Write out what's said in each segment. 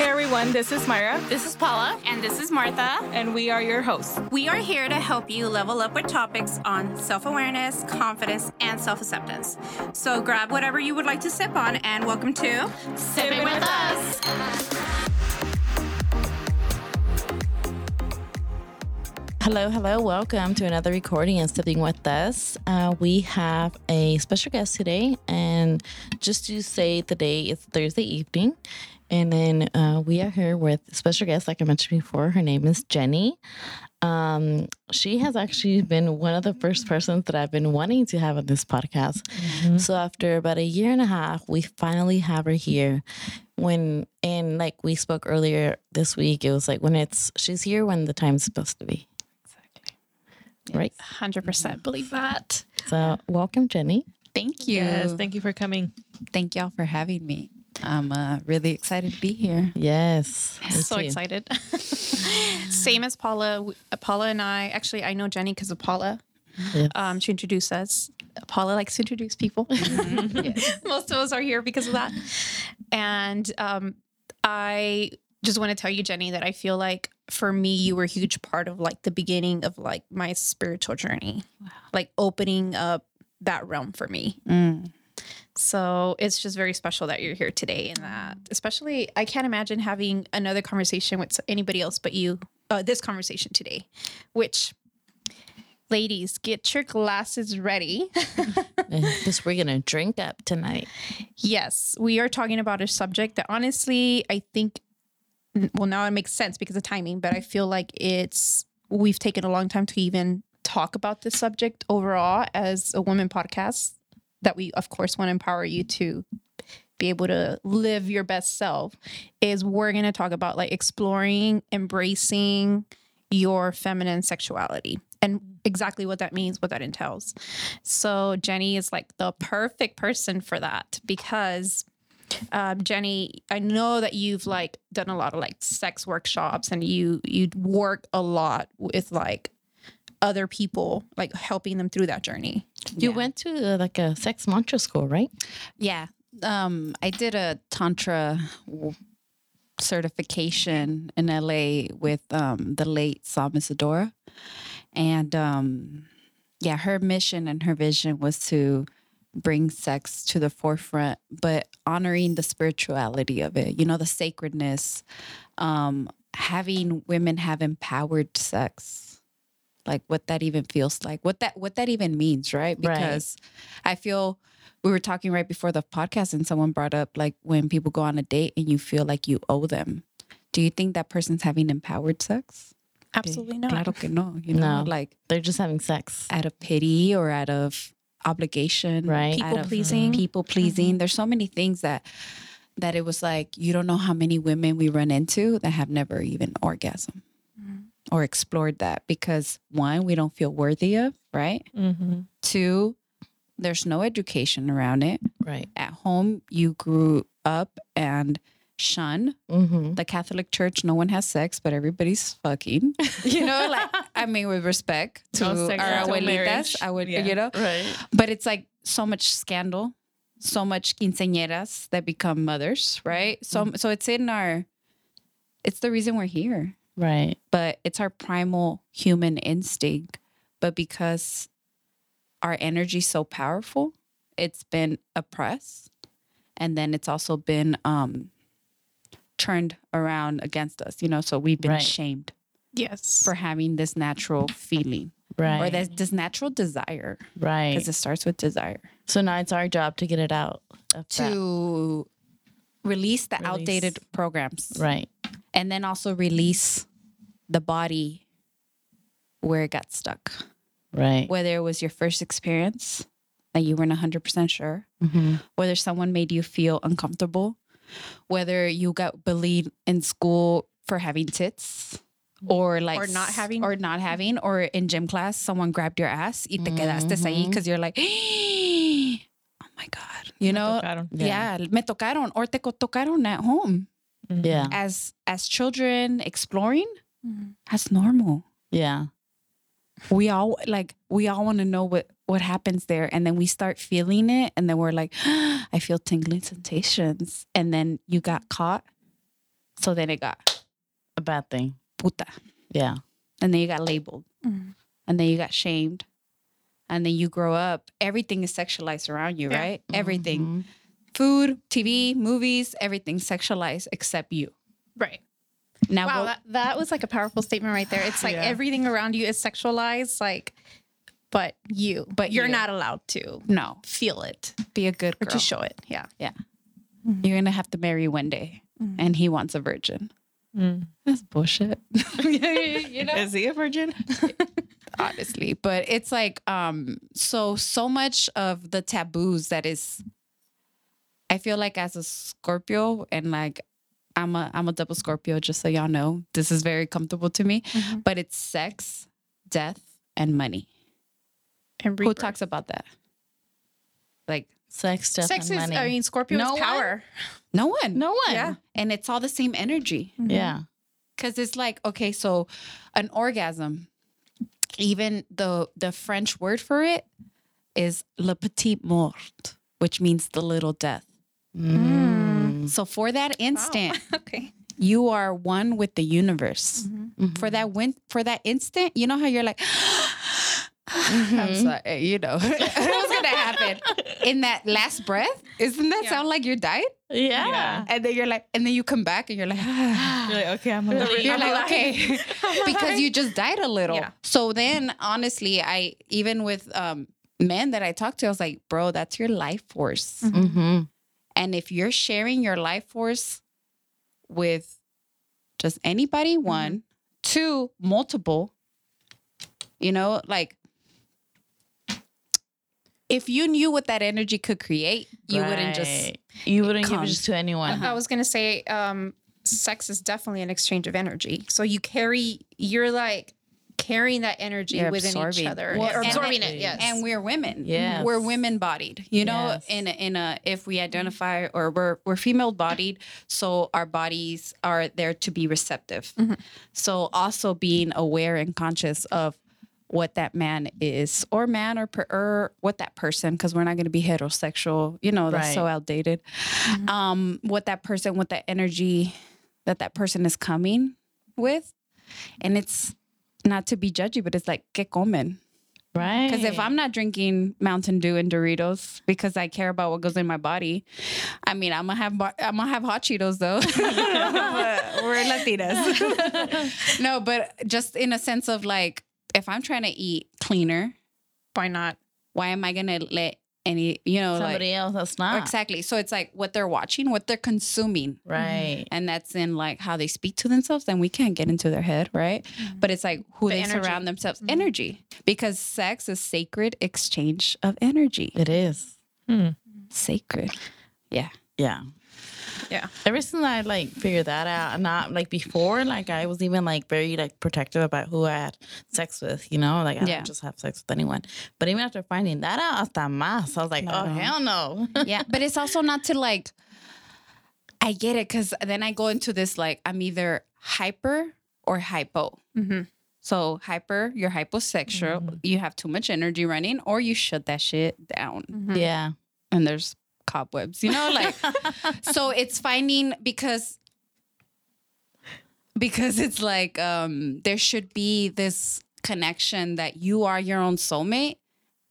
Hey everyone, this is Myra, This is Paula. And this is Martha. and we are your hosts. We are here to help you level up with topics on self awareness, confidence, and self acceptance. So grab whatever you would like to sip on, and welcome to Sipping with us. Hello, hello. Welcome to another recording and Sipping with Us. Uh, we have a special guest today, and just to say today is Thursday evening. And then uh, we are here with a special guest, like I mentioned before. Her name is Jenny. Um, she has actually been one of the first persons that I've been wanting to have on this podcast. So after about a year and a half, we finally have her here. When and like we spoke earlier this week, it was like when it's she's here when the time's supposed to be. Exactly. Right. 100% believe that. So welcome, Jenny. Thank you. Yes, thank you for coming. Thank y'all for having me. I'm uh, really excited to be here. Yes. So too. excited. Same as Paula. Paula and I, actually, I know Jenny because of Paula. Yes. Um, she introduced us. Paula likes to introduce people. Most of us are here because of that. And um, I just want to tell you, Jenny, that I feel like for me, you were a huge part of like the beginning of like my spiritual journey, like opening up that realm for me. Mm. So it's just very special that you're here today, and that especially I can't imagine having another conversation with anybody else but you. Uh, this conversation today, which. Ladies, get your glasses ready. Because we're gonna drink up tonight. Yes, we are talking about a subject that honestly, I think, well, now it makes sense because of timing, but I feel like it's, we've taken a long time to even talk about this subject overall as a women podcast that we, of course, want to empower you to be able to live your best self. Is we're going to talk about like exploring, embracing your feminine sexuality and exactly what that means, what that entails. So Jenny is like the perfect person for that because um, Jenny, I know that you've like done a lot of like sex workshops and you you work a lot with like other people, like helping them through that journey. You Yeah. went to uh, like a sex mantra school, right? Yeah. Um, I did a Tantra certification in LA with um, the late Psalm Isadora. And um, yeah, her mission and her vision was to bring sex to the forefront, but honoring the spirituality of it, you know, the sacredness, um, having women have empowered sex. Like what that even feels like, what that what that even means, right? Right. Because I feel we were talking right before the podcast and someone brought up like when people go on a date and you feel like you owe them. Do you think that person's having empowered sex? Absolutely not. Claro que no. You know, No. like They're just having sex. out of pity or out of obligation, Right. out People of pleasing. people pleasing. Mm-hmm. There's so many things that that it was like you don't know how many women we run into that have never even orgasm or explored that because one, we don't feel worthy of, right? Mm-hmm. Two, there's no education around it. Right. At home, you grew up and shun Mm-hmm. the Catholic Church. No one has sex, but everybody's fucking. You know, like I mean, with respect to No our abuelitas. I would, Yeah. you know, Right. but it's like so much scandal, so much quinceañeras that become mothers, right? So, so it's in our, it's the reason we're here, Right. but it's our primal human instinct. But because our energy's so powerful, it's been oppressed, and then it's also been um turned around against us. You know, so we've been Right. shamed yes. for having this natural feeling Right. or this, this natural desire right. because it starts with desire. So now it's our job to get it out. Of that. to release the Release. outdated programs Right. and then also release the body where it got stuck Right. whether it was your first experience that you weren't 100% sure Mm-hmm. whether someone made you feel uncomfortable whether you got bullied in school for having tits or like Or not having. or not having or in gym class someone grabbed your ass y te quedaste ahí Mhm. because you're like oh my god you know tocaron. yeah. me tocaron or te co- tocaron at home Yeah. as as children exploring Mhm. that's normal Yeah. we all like we all want to know what what happens there and then we start feeling it and then we're like i feel tingling sensations and then you got caught So then it got A bad thing. puta. Yeah. And then you got labeled. Mhm. And then you got shamed. And then you grow up, everything is sexualized around you, Yeah. right? Everything. Mhm. Food, TV, movies, everything sexualized except you. Right. Now Wow, go- that, that was like a powerful statement right there. It's like Yeah. everything around you is sexualized, like, but you, But you're you. not allowed to no, feel it be a good or girl. to show it. Yeah. Yeah. You're gonna have to marry one day, and he wants a virgin. Mm. That's bullshit. you know, Is he a virgin? honestly, but it's like um, so so much of the taboos that is. I feel like as a Scorpio, and like I'm a I'm a double Scorpio, just so y'all know, this is very comfortable to me. Mhm. But it's sex, death, and money. And Who talks about that? Like Sex, death, Sex and is, money. I mean, Scorpio No is one? power. no one. no one. Yeah. And it's all the same energy. Yeah. because it's like okay so an orgasm even the the french word for it is le petit mort which means the little death Mm. So for that instant okay. you are one with the universe Mhm. for that win for that instant you know how you're like Mm-hmm. I'm sorry, you know it was gonna happen in that last breath isn't that Yeah. sound like you died Yeah. Yeah. and then you're like and then you come back and you're like You're like, okay, I'm gonna You're I'm like, alive. okay, because you just died a little. Yeah. So then, honestly, I even with um, men that I talked to, I was like, bro, that's your life force. Mm-hmm. And if you're sharing your life force with just anybody, one, two, multiple, you know, like if you knew what that energy could create, you wouldn't just You wouldn't give come. it just to anyone. I was gonna say, um, sex is definitely an exchange of energy. So you carry, you're like carrying that energy You're within each other, Well, or and absorbing that- it. Yes, and we're women. yeah we're women bodied. You know, Yes. in a, in a if we identify or we're we're female bodied, so our bodies are there to be receptive. Mhm. So also being aware and conscious of what that man is or man or, per, or what that person because we're not going to be heterosexual you know that's so Right. outdated um what that person what that energy that that person is coming with and it's not to be judgy but it's like que comen Right. because if I'm not drinking Mountain Dew and Doritos because I care about what goes in my body, I mean I'm gonna have bar- I'm gonna have hot Cheetos though. But we're Latinas. no, but just in a sense of like, if I'm trying to eat cleaner, why not? why am I gonna let any you know somebody like else that's not. exactly? So it's like what they're watching, what they're consuming. Right. And that's in like how they speak to themselves. Then we can't get into their head, right? But it's like who The they energy. surround themselves, energy, because sex is sacred exchange of energy. It is. mm. Sacred. Yeah. Yeah. Yeah. Ever since I like figured that out, not like before, like I was even like very like protective about who I had sex with, you know, like I Yeah. don't just have sex with anyone. But even after finding that out, hasta más, I was like, oh Claro. hell no. Yeah. But it's also not to like, I get it. Cause then I go into this like, I'm either hyper or hypo. Mm-hmm. So hyper, you're hyposexual, you have too much energy running, or you shut that shit down. yeah. and there's cobwebs, you know, like so it's finding because because it's like um there should be this connection that you are your own soulmate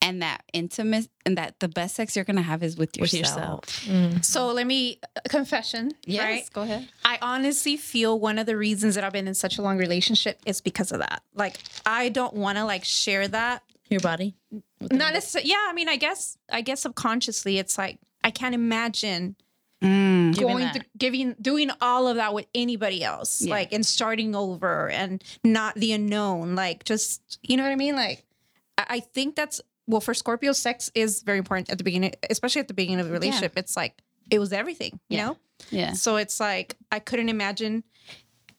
and that intimate and that the best sex you're gonna have is with With yourself. yourself. So let me a confession. Yes, Right. go ahead. I honestly feel one of the reasons that I've been in such a long relationship is because of that. Like I don't want to like share that. Your body. Not necessarily. Yeah, I mean, I guess I guess subconsciously, it's like I can't imagine Mm. Going to giving doing all of that with anybody else Yeah. like and starting over and not the unknown like just you know what i mean like i, I think that's well for scorpio sex is very important at the beginning especially at the beginning of the relationship it's like it was everything you Yeah. know Yeah. so it's like i couldn't imagine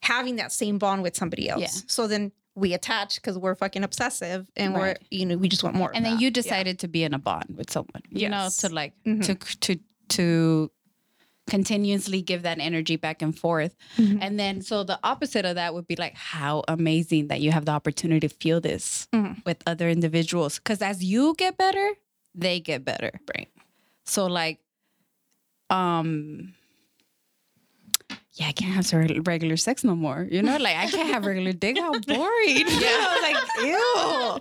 having that same bond with somebody else Yeah. so then we attach because we're fucking obsessive and Right. we're you know we just want more And then that. you Yeah. decided to be in a bond with someone, you know, to like Mhm. to to to continuously give that energy back and forth. Mhm. And then so the opposite of that would be like how amazing that you have the opportunity to feel this Mhm. with other individuals cuz as you get better, they get better. Right. So like um yeah, I can't have reg- regular sex no more. You know, like I can't have regular dick. How boring. Yeah, like ew.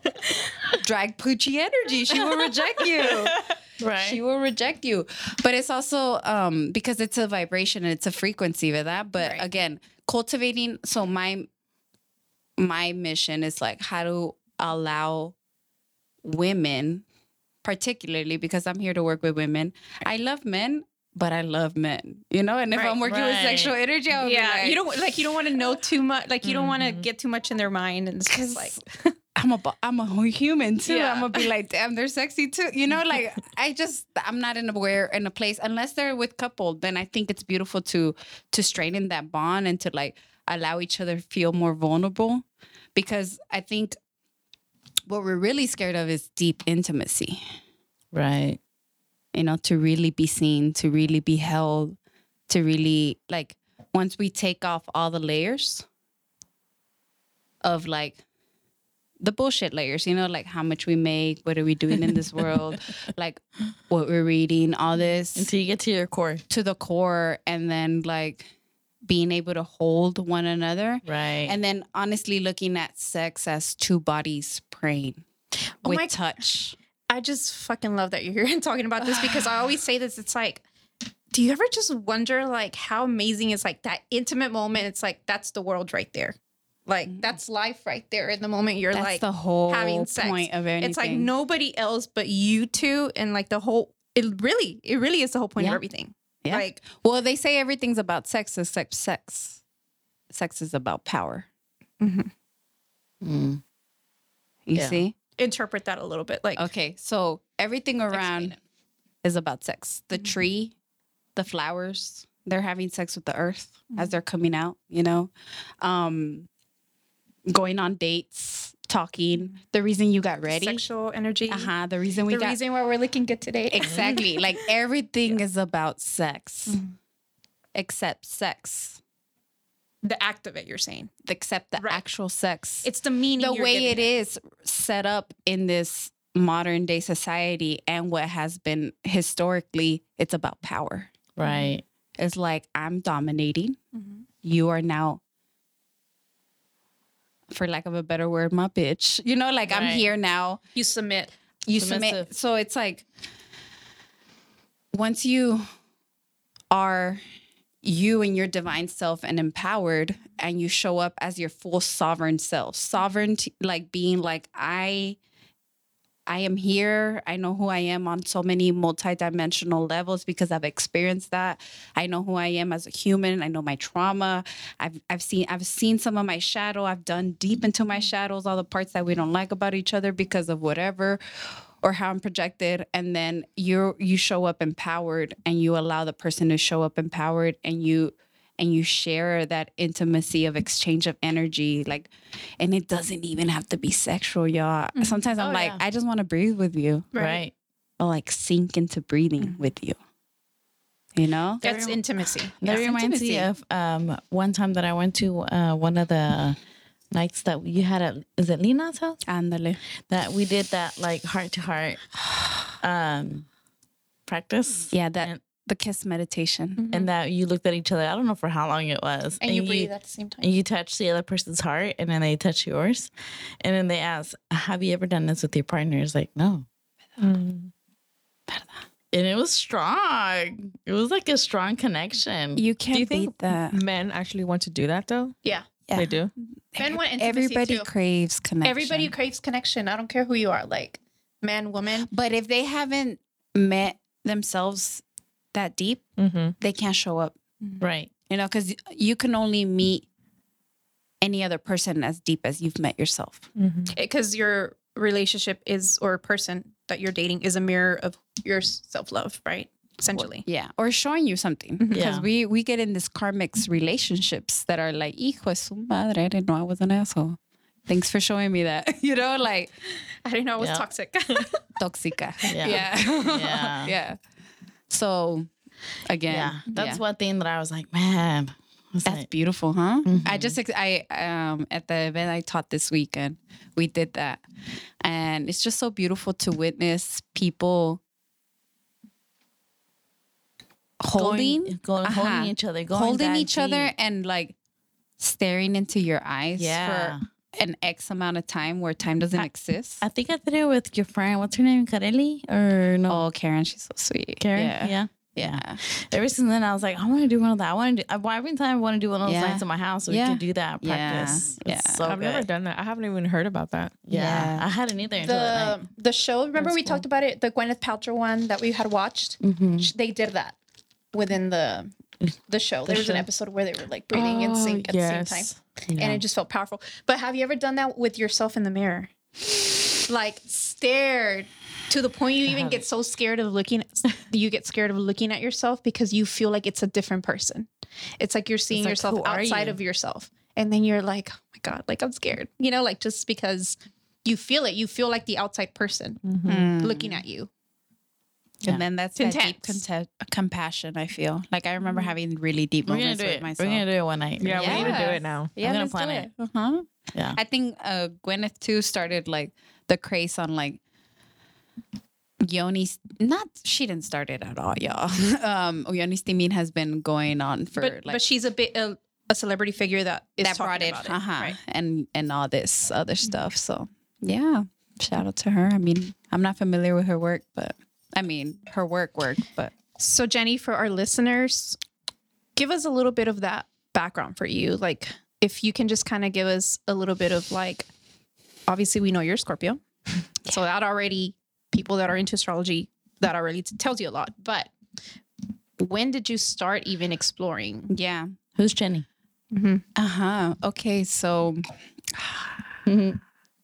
Drag poochie energy. She will reject you. Right. She will reject you. But it's also um because it's a vibration and it's a frequency with that. But Right. again, cultivating. So my my mission is like how to allow women, particularly because I'm here to work with women. I love men, but I love men. You know, and if Right, I'm working with sexual energy, I would Yeah, be like, you don't like you don't want to know too much. Like you don't want to mm-hmm. get too much in their mind, and it's just like I'm a I'm a human too. Yeah. I'm gonna be like, damn, they're sexy too. You know, like I just I'm not in a where in a place unless they're with couple. Then I think it's beautiful to to straighten that bond and to like allow each other feel more vulnerable, because I think what we're really scared of is deep intimacy. Right. You know, to really be seen, to really be held, to really like once we take off all the layers of like the bullshit layers, you know, like how much we make, what are we doing in this world, like what we're reading, all this Until you get to your core. to the core, and then like being able to hold one another. Right. And then honestly looking at sex as two bodies praying Oh with touch. I just fucking love that you're here and talking about this because I always say this. It's like, do you ever just wonder like how amazing is like that intimate moment? It's like that's the world right there. Like that's life right there in the moment you're That's like the whole having sex. point of anything. It's like nobody else but you two, and like the whole. It really, it really is the whole point of everything. Yeah. Like Well, they say everything's about sex except sex. Sex is about power. Mm. You Yeah. see? Interpret that a little bit. Like Okay, so everything around is about sex. The tree, the flowers, they're having sex with the earth as they're coming out, you know? Um going on dates, talking. The reason you got ready. sexual energy. Uh-huh. The reason we The got reason why we're looking good today. Exactly. like everything is about sex. Mm-hmm. Except sex. The act of it, you're saying. Except the Right. actual sex. It's the meaning. the you're way giving it is set up in this modern day society and what has been historically it's about power right. it's like i'm dominating Mhm. you are now for lack of a better word my bitch you know like i'm here now You submit. you Submissive. submit so it's like once you are you and your divine self and empowered and you show up as your full sovereign self. Sovereignty like being like i i am here. I know who i am on so many multidimensional levels because i've experienced that. I know who i am as a human. I know my trauma. I've i've seen i've seen some of my shadow. I've done deep into my shadows all the parts that we don't like about each other because of whatever or how I'm projected and then you you show up empowered and you allow the person to show up empowered and you and you share that intimacy of exchange of energy like and it doesn't even have to be sexual y'all sometimes I'm Oh, like yeah. I just want to breathe with you Right. or like sink into breathing with you you know That's intimacy. That Yes, reminds intimacy. me of um, one time that I went to uh, one of the nights that you had at is it Lina's house? Ándale. that we did that like heart to heart um practice. Yeah that And- the kiss meditation. And that you looked at each other. I don't know for how long it was. And you breathe at the same time. and you touch the other person's heart and then they touch yours. And then they ask have you ever done this with your partner? It's like no. Mm. and it was strong. It was like a strong connection. You can't you think beat that. Men actually want to do that though. Yeah. Yeah. They do. Men want intimacy everybody too. craves connection Everybody craves connection. I don't care who you are, like man, woman. But if they haven't met themselves that deep, Mm-hmm. they can't show up. right You know, because you can only meet any other person as deep as you've met yourself. Mm-hmm. Because your relationship is or person that you're dating is a mirror of your self love, right? Essentially. Yeah, or showing you something. Because Yeah. we we get in this karmic relationships that are like, hijo su madre, I didn't know I was an asshole. Thanks for showing me that. you know, like I didn't know it was Yeah. toxic. toxica. Yeah. Yeah. Yeah. yeah. So again, yeah that's one thing that I was like man it's That's like- beautiful, huh? I Mhm. just I um at the event I taught this weekend, we did that, and it's just so beautiful to witness people holding, going, going uh-huh, holding each other, going holding that each other, and like staring into your eyes Yeah. for an X amount of time where time doesn't exist. I think I did it with your friend. What's her name? Kareli or no? oh, Karen, she's so sweet. Karen. Yeah. Yeah. Yeah. Ever since then, I was like, I want to do one of that. I want to do. I, well, every time I want to do one of those Yeah. nights in my house, so Yeah. we can do that Yeah. practice. Yeah. It's so I've never done that. I haven't even heard about that. Yeah. Yeah. I hadn't either until The the show. Remember That's we cool. talked about it. The Gwyneth Paltrow one that we had watched. Mhm. sh- They did that within the the show. There was an episode where they were like breathing in sync at the same time. and it just felt powerful. But have you ever done that with yourself in the mirror? Like stared to the point you even get so scared of looking you get scared of looking at yourself because you feel like it's a different person. It's like you're seeing like, yourself outside you? of yourself. And then you're like, "Oh my god, like I'm scared." You know, like just because you feel it, you feel like the outside person Mm. looking at you. And then that's It's that deep intense. conte- compassion. I feel like I remember having really deep We're gonna moments do with it. myself. We're gonna do it one night. Yeah, we need to do it now. yeah, gonna plan do it. Uh-huh. Yeah. I think uh, Gwyneth too started like the craze on like Yoni's. Not she didn't start it at all, y'all. um, Yoni steaming has been going on for But like but she's a bit a, a celebrity figure that is that brought talking it, about it. uh-huh, Right. and and all this other stuff. So yeah, shout out to her. I mean, I'm not familiar with her work, but I mean her work work, but So, Jenny, for our listeners, give us a little bit of that background for you. Like, if you can just kind of give us a little bit of like, obviously, we know you're Scorpio. So, that already, people that are into astrology, that already tells you a lot. But when did you start even exploring? yeah. Who's Jenny? Uh huh. Okay, so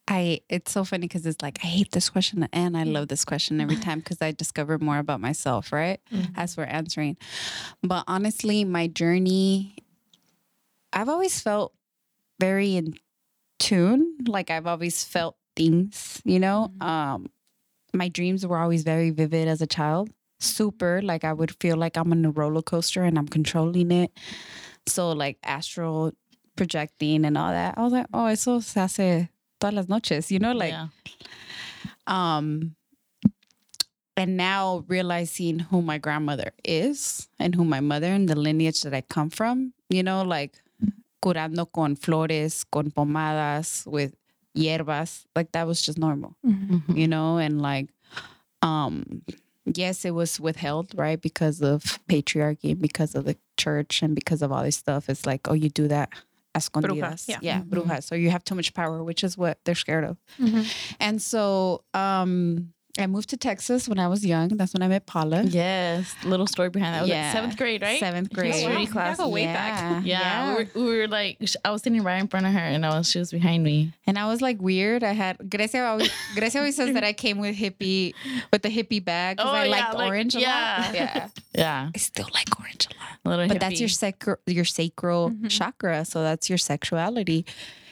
I it's so funny because it's like I hate this question and I love this question every time because I discover more about myself, right? As we're answering. But honestly, my journey, I've always felt very in tune. Like I've always felt things, you know. Um, my dreams were always very vivid as a child. Super, like I would feel like I'm on a roller coaster and I'm controlling it. So like astral projecting and all that. I was like, oh, eso se hace todas las noches, you know, like yeah. um and now realizing who my grandmother is and who my mother and the lineage that I come from, you know, like curando con flores, con pomadas, with hierbas, like that was just normal, you know, and like um yes, it was withheld, right? Because of patriarchy because of the church and because of all this stuff. It's like, oh, you do that escondidas. yeah. yeah, brujas. So you have too much power, which is what they're scared of. And so um I moved to Texas when I was young. That's when I met Paula. Yes. Little story behind that. That was like Yeah. seventh grade, right? Seventh grade. History wow. class. Gotta way back. Yeah, We, were, we were like, I was sitting right in front of her, and I was she was behind me. And I was like weird. I had Grecia always, Grecia always says that I came with hippie with the hippie bag because Oh, I yeah, liked like- orange a yeah. lot. Yeah. Yeah, I still like orange a lot. little. But that's your hippie. sacral your sacral mm-hmm. chakra. So that's your sexuality.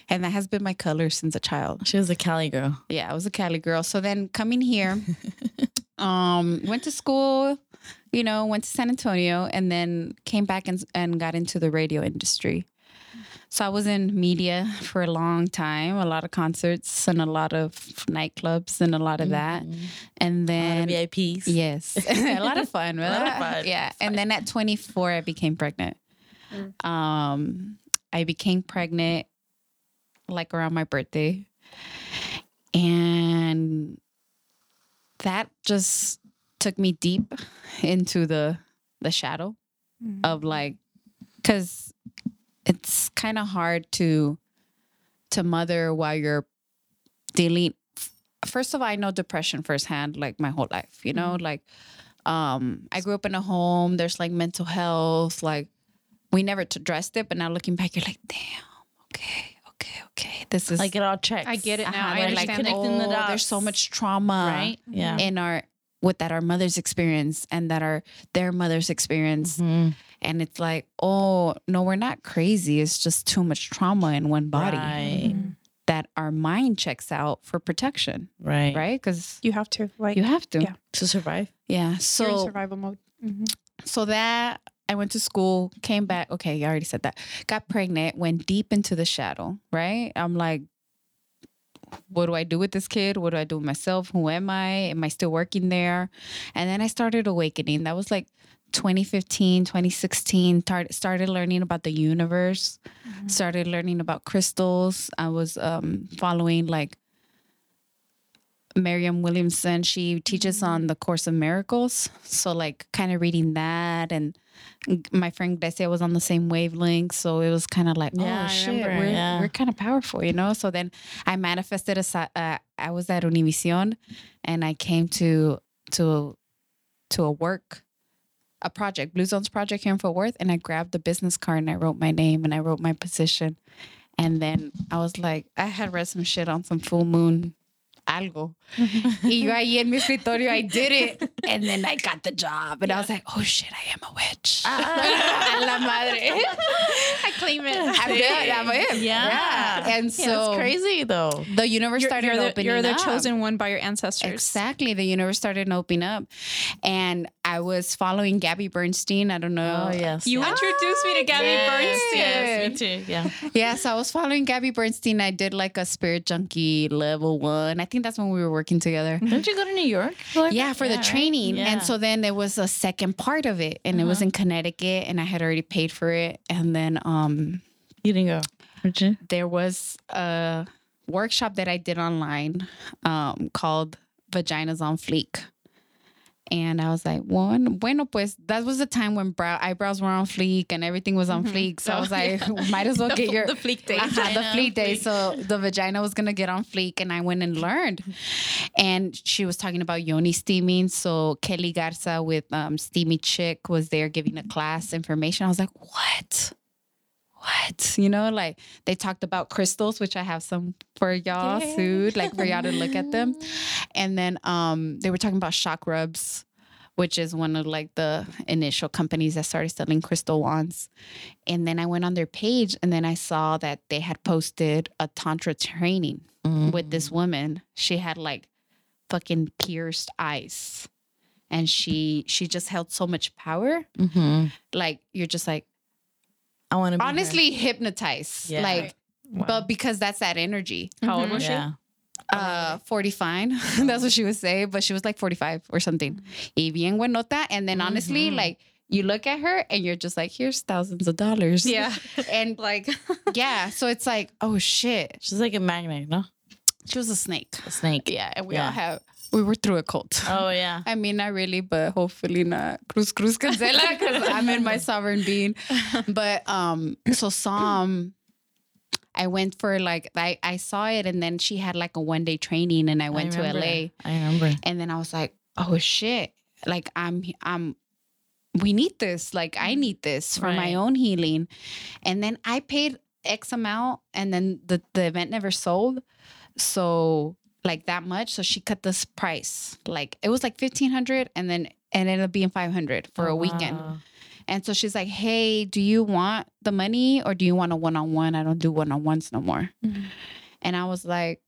And that has been my color since a child. She was a Cali girl. Yeah, I was a Cali girl. So then coming here, um, went to school, you know, went to San Antonio, and then came back and, and got into the radio industry. So I was in media for a long time, a lot of concerts and a lot of nightclubs and a lot of that. And A lot then VIPs. Yes, a lot of fun. A lot of fun. Yeah, and then at 24, I became pregnant. Um, I became pregnant like around my birthday, and that just took me deep into the the shadow of like, because it's kind of hard to to mother while you're dealing first of all, I know depression firsthand, like my whole life, you know, like um I grew up in a home, there's like mental health, like we never addressed it, but now looking back, you're like, damn, okay, okay, okay. This is Like it all checks. I get it now. uh-huh, I we're, like understand. connecting the oh, dots. there's so much trauma right? Yeah. in our what that our mothers experience and that our their mothers experience. Mhm. And it's like, oh no, we're not crazy. It's just too much trauma in one body Right. that our mind checks out for protection, Right. right? Because You have to like you have to. Yeah. To survive. Yeah. you're in So survival mode. Mhm. so that I went to school, came back. Okay, you already said that. Got pregnant, went deep into the shadow, right? I'm like, what do I do with this kid? What do I do with myself? Who am I? Am I still working there? And then I started awakening. That was like 2015, 2016, tar- started learning about the universe, started learning about crystals. I was um, following like Marianne Williamson. She teaches on the Course of Miracles. So, like, kind of reading that. And my friend Grecia was on the same wavelength. So it was kind of like, Yeah, oh, shit, we're, yeah. we're kind of powerful, you know? So then I manifested a, uh, I was at Univision and I came to, to, to a work, a project, Blue Zones project here in Fort Worth. And I grabbed the business card and I wrote my name and I wrote my position. And then I was like, I had read some shit on some full moon algo. y yo ahí en mi escritorio, I did it. And then I got the job. And I was like, oh shit, I am a witch. Ah. A la madre. I claim it. I'm good. I'm in. Yeah. And so Yeah, that's crazy though. the universe You're, started you're the, opening you're the up. chosen one by your ancestors. Exactly. The universe started opening up. And I was following Gabby Bernstein. I don't know. Oh yes. You yes. introduced me to Gabby yes, Bernstein. Yes, me too. Yeah. Yeah, so I was following Gabby Bernstein. I did like a spirit junkie level one. I think that's when we were working together. Didn't you go to New York? Like- Yeah, for the right? training. Yeah. And so then there was a second part of it, and it was in Connecticut, and I had already paid for it. And then um, you didn't go. Did you? there was a workshop that I did online um, called Vaginas on Fleek. And I was like, one, bueno, pues that was the time when brow eyebrows were on fleek and everything was on fleek. So I was like, might as well get your the fleek day. uh-huh, the Vagina on fleek day. So the vagina was gonna get on fleek, and I went and learned. And she was talking about yoni steaming. So Keli Garza with um, Steamy Chick was there giving a class information. I was like, what? What? You know, like they talked about crystals, which I have some for y'all soon, like for y'all to look at them. And then um they were talking about Chakrubs, which is one of like the initial companies that started selling crystal wands. And then I went on their page and then I saw that they had posted a tantra training with this woman. She had like fucking pierced eyes. And she she just held so much power. Mm-hmm. Like you're just like I want to be her. honestly hypnotized. Yeah. Like but because that's that energy. How old was she? Yeah. Uh 45. that's what she would say. But she was like 45 or something. Y bien buenota. And then honestly, like you look at her and you're just like, here's thousands of dollars. Yeah. And Like, yeah. So it's like, oh shit. She's like a magnet, no? She was a snake. A snake. Yeah. And we Yeah. all have we were through a cult. Oh yeah. I mean, not really, but hopefully not. Cruz Cruz Cancela, because I'm in my sovereign being. But um, so Psalm, I went for like I, I saw it and then she had like a one day training and I went to. LA I remember. and then I was like, oh shit. Like I'm I'm we need this. Like I need this for my own healing. And then I paid X amount and then the, the event never sold. So like that much. So she cut this price. Like it was like fifteen hundred and then it ended up being five hundred for a oh, weekend. Wow. And so she's like, Hey, do you want the money or do you want a one on one? I don't do one on ones no more. Mm-hmm. And I was like,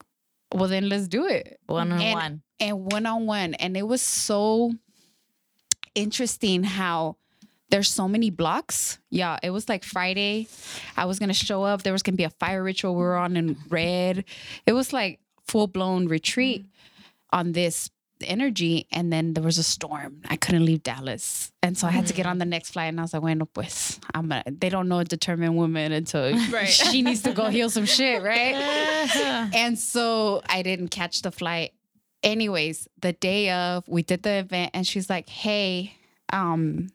Well then let's do it One on And- one. and one on one. And it was so interesting how there's so many blocks. Yeah, it was like Friday. I was gonna show up. There was gonna be a fire ritual. We were on in red. It was like full blown retreat on this energy. And then there was a storm. I couldn't leave Dallas. And so I had to get on the next flight. And I was like, bueno, pues, I'm a, they don't know a determined woman until Right. she needs to go heal some shit, right? and so I didn't catch the flight. Anyways, the day of, we did the event, and she's like, "Hey, um,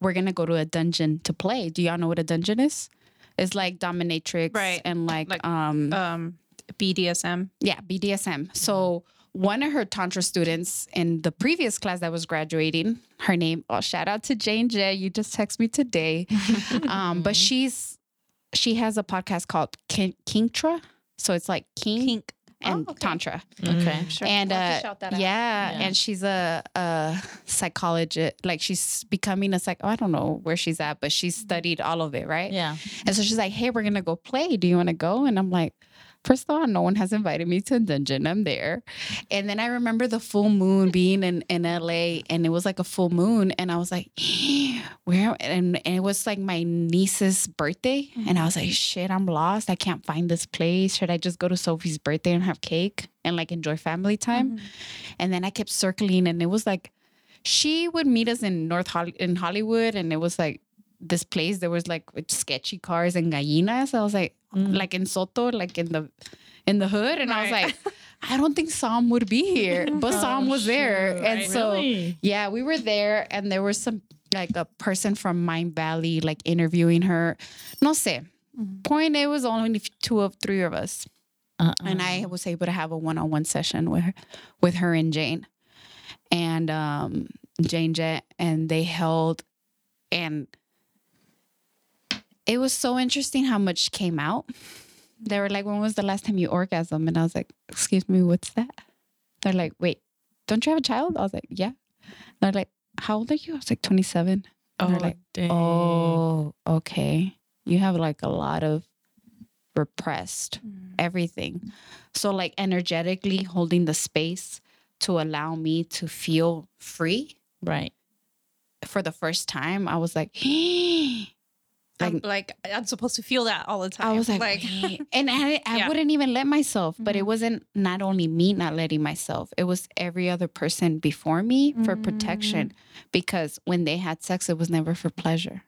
we're gonna go to a dungeon to play. Do y'all know what a dungeon is? It's like dominatrix, Right. And like, Like, um, um, BDSM. yeah, BDSM. So one of her tantra students in the previous class that was graduating, her name, oh, shout out to Jane J. You just text me today. um, but she's she has a podcast called Kin- Kinktra. So it's like King Kink. and Oh, okay. Tantra. Okay. Sure. And We'll have to uh, shout that out. yeah, Yeah. and she's a, a psychologist. Like she's becoming a psych. I don't know where she's at, but she's studied all of it, right? Yeah. And so she's like, "Hey, we're gonna go play. Do you want to go?" And I'm like, First of all, no one has invited me to a dungeon. I'm there. And then I remember the full moon being in, in LA and it was like a full moon. And I was like, where? And, and it was like my niece's birthday. And I was like, mm-hmm. shit, I'm lost. I can't find this place. Should I just go to Sophie's birthday and have cake and like enjoy family time? Mm-hmm. And then I kept circling and it was like, she would meet us in North Holly in Hollywood, and it was like this place. There was like sketchy cars and gallinas. I was like, like in Soto, like in the in the hood, and I was like, I don't think Psalm would be here, but Psalm was there, and so Really? yeah, we were there, and there was some like a person from Mindvalley like interviewing her. No sé. Point it was only two of three of us Uh-uh. and I was able to have a one-on-one session with her, with her and Jane, and um, Jane Jet, and they held, and it was so interesting how much came out. They were like, "When was the last time you orgasm?" And I was like, "Excuse me, what's that?" They're like, "Wait, don't you have a child?" I was like, "Yeah." They're like, "How old are you?" I was like, "27." And they're oh, like, dang. Oh, okay. You have like a lot of repressed mm. everything. So, like, energetically holding the space to allow me to feel free right. for the first time, I was like, I'm like, like I'm supposed to feel that all the time. I was like, "Wait." and I, I Yeah. wouldn't even let myself, but it Mhm. wasn't not only me not letting myself, it was every other person before me for protection because when they had sex, it was never for pleasure.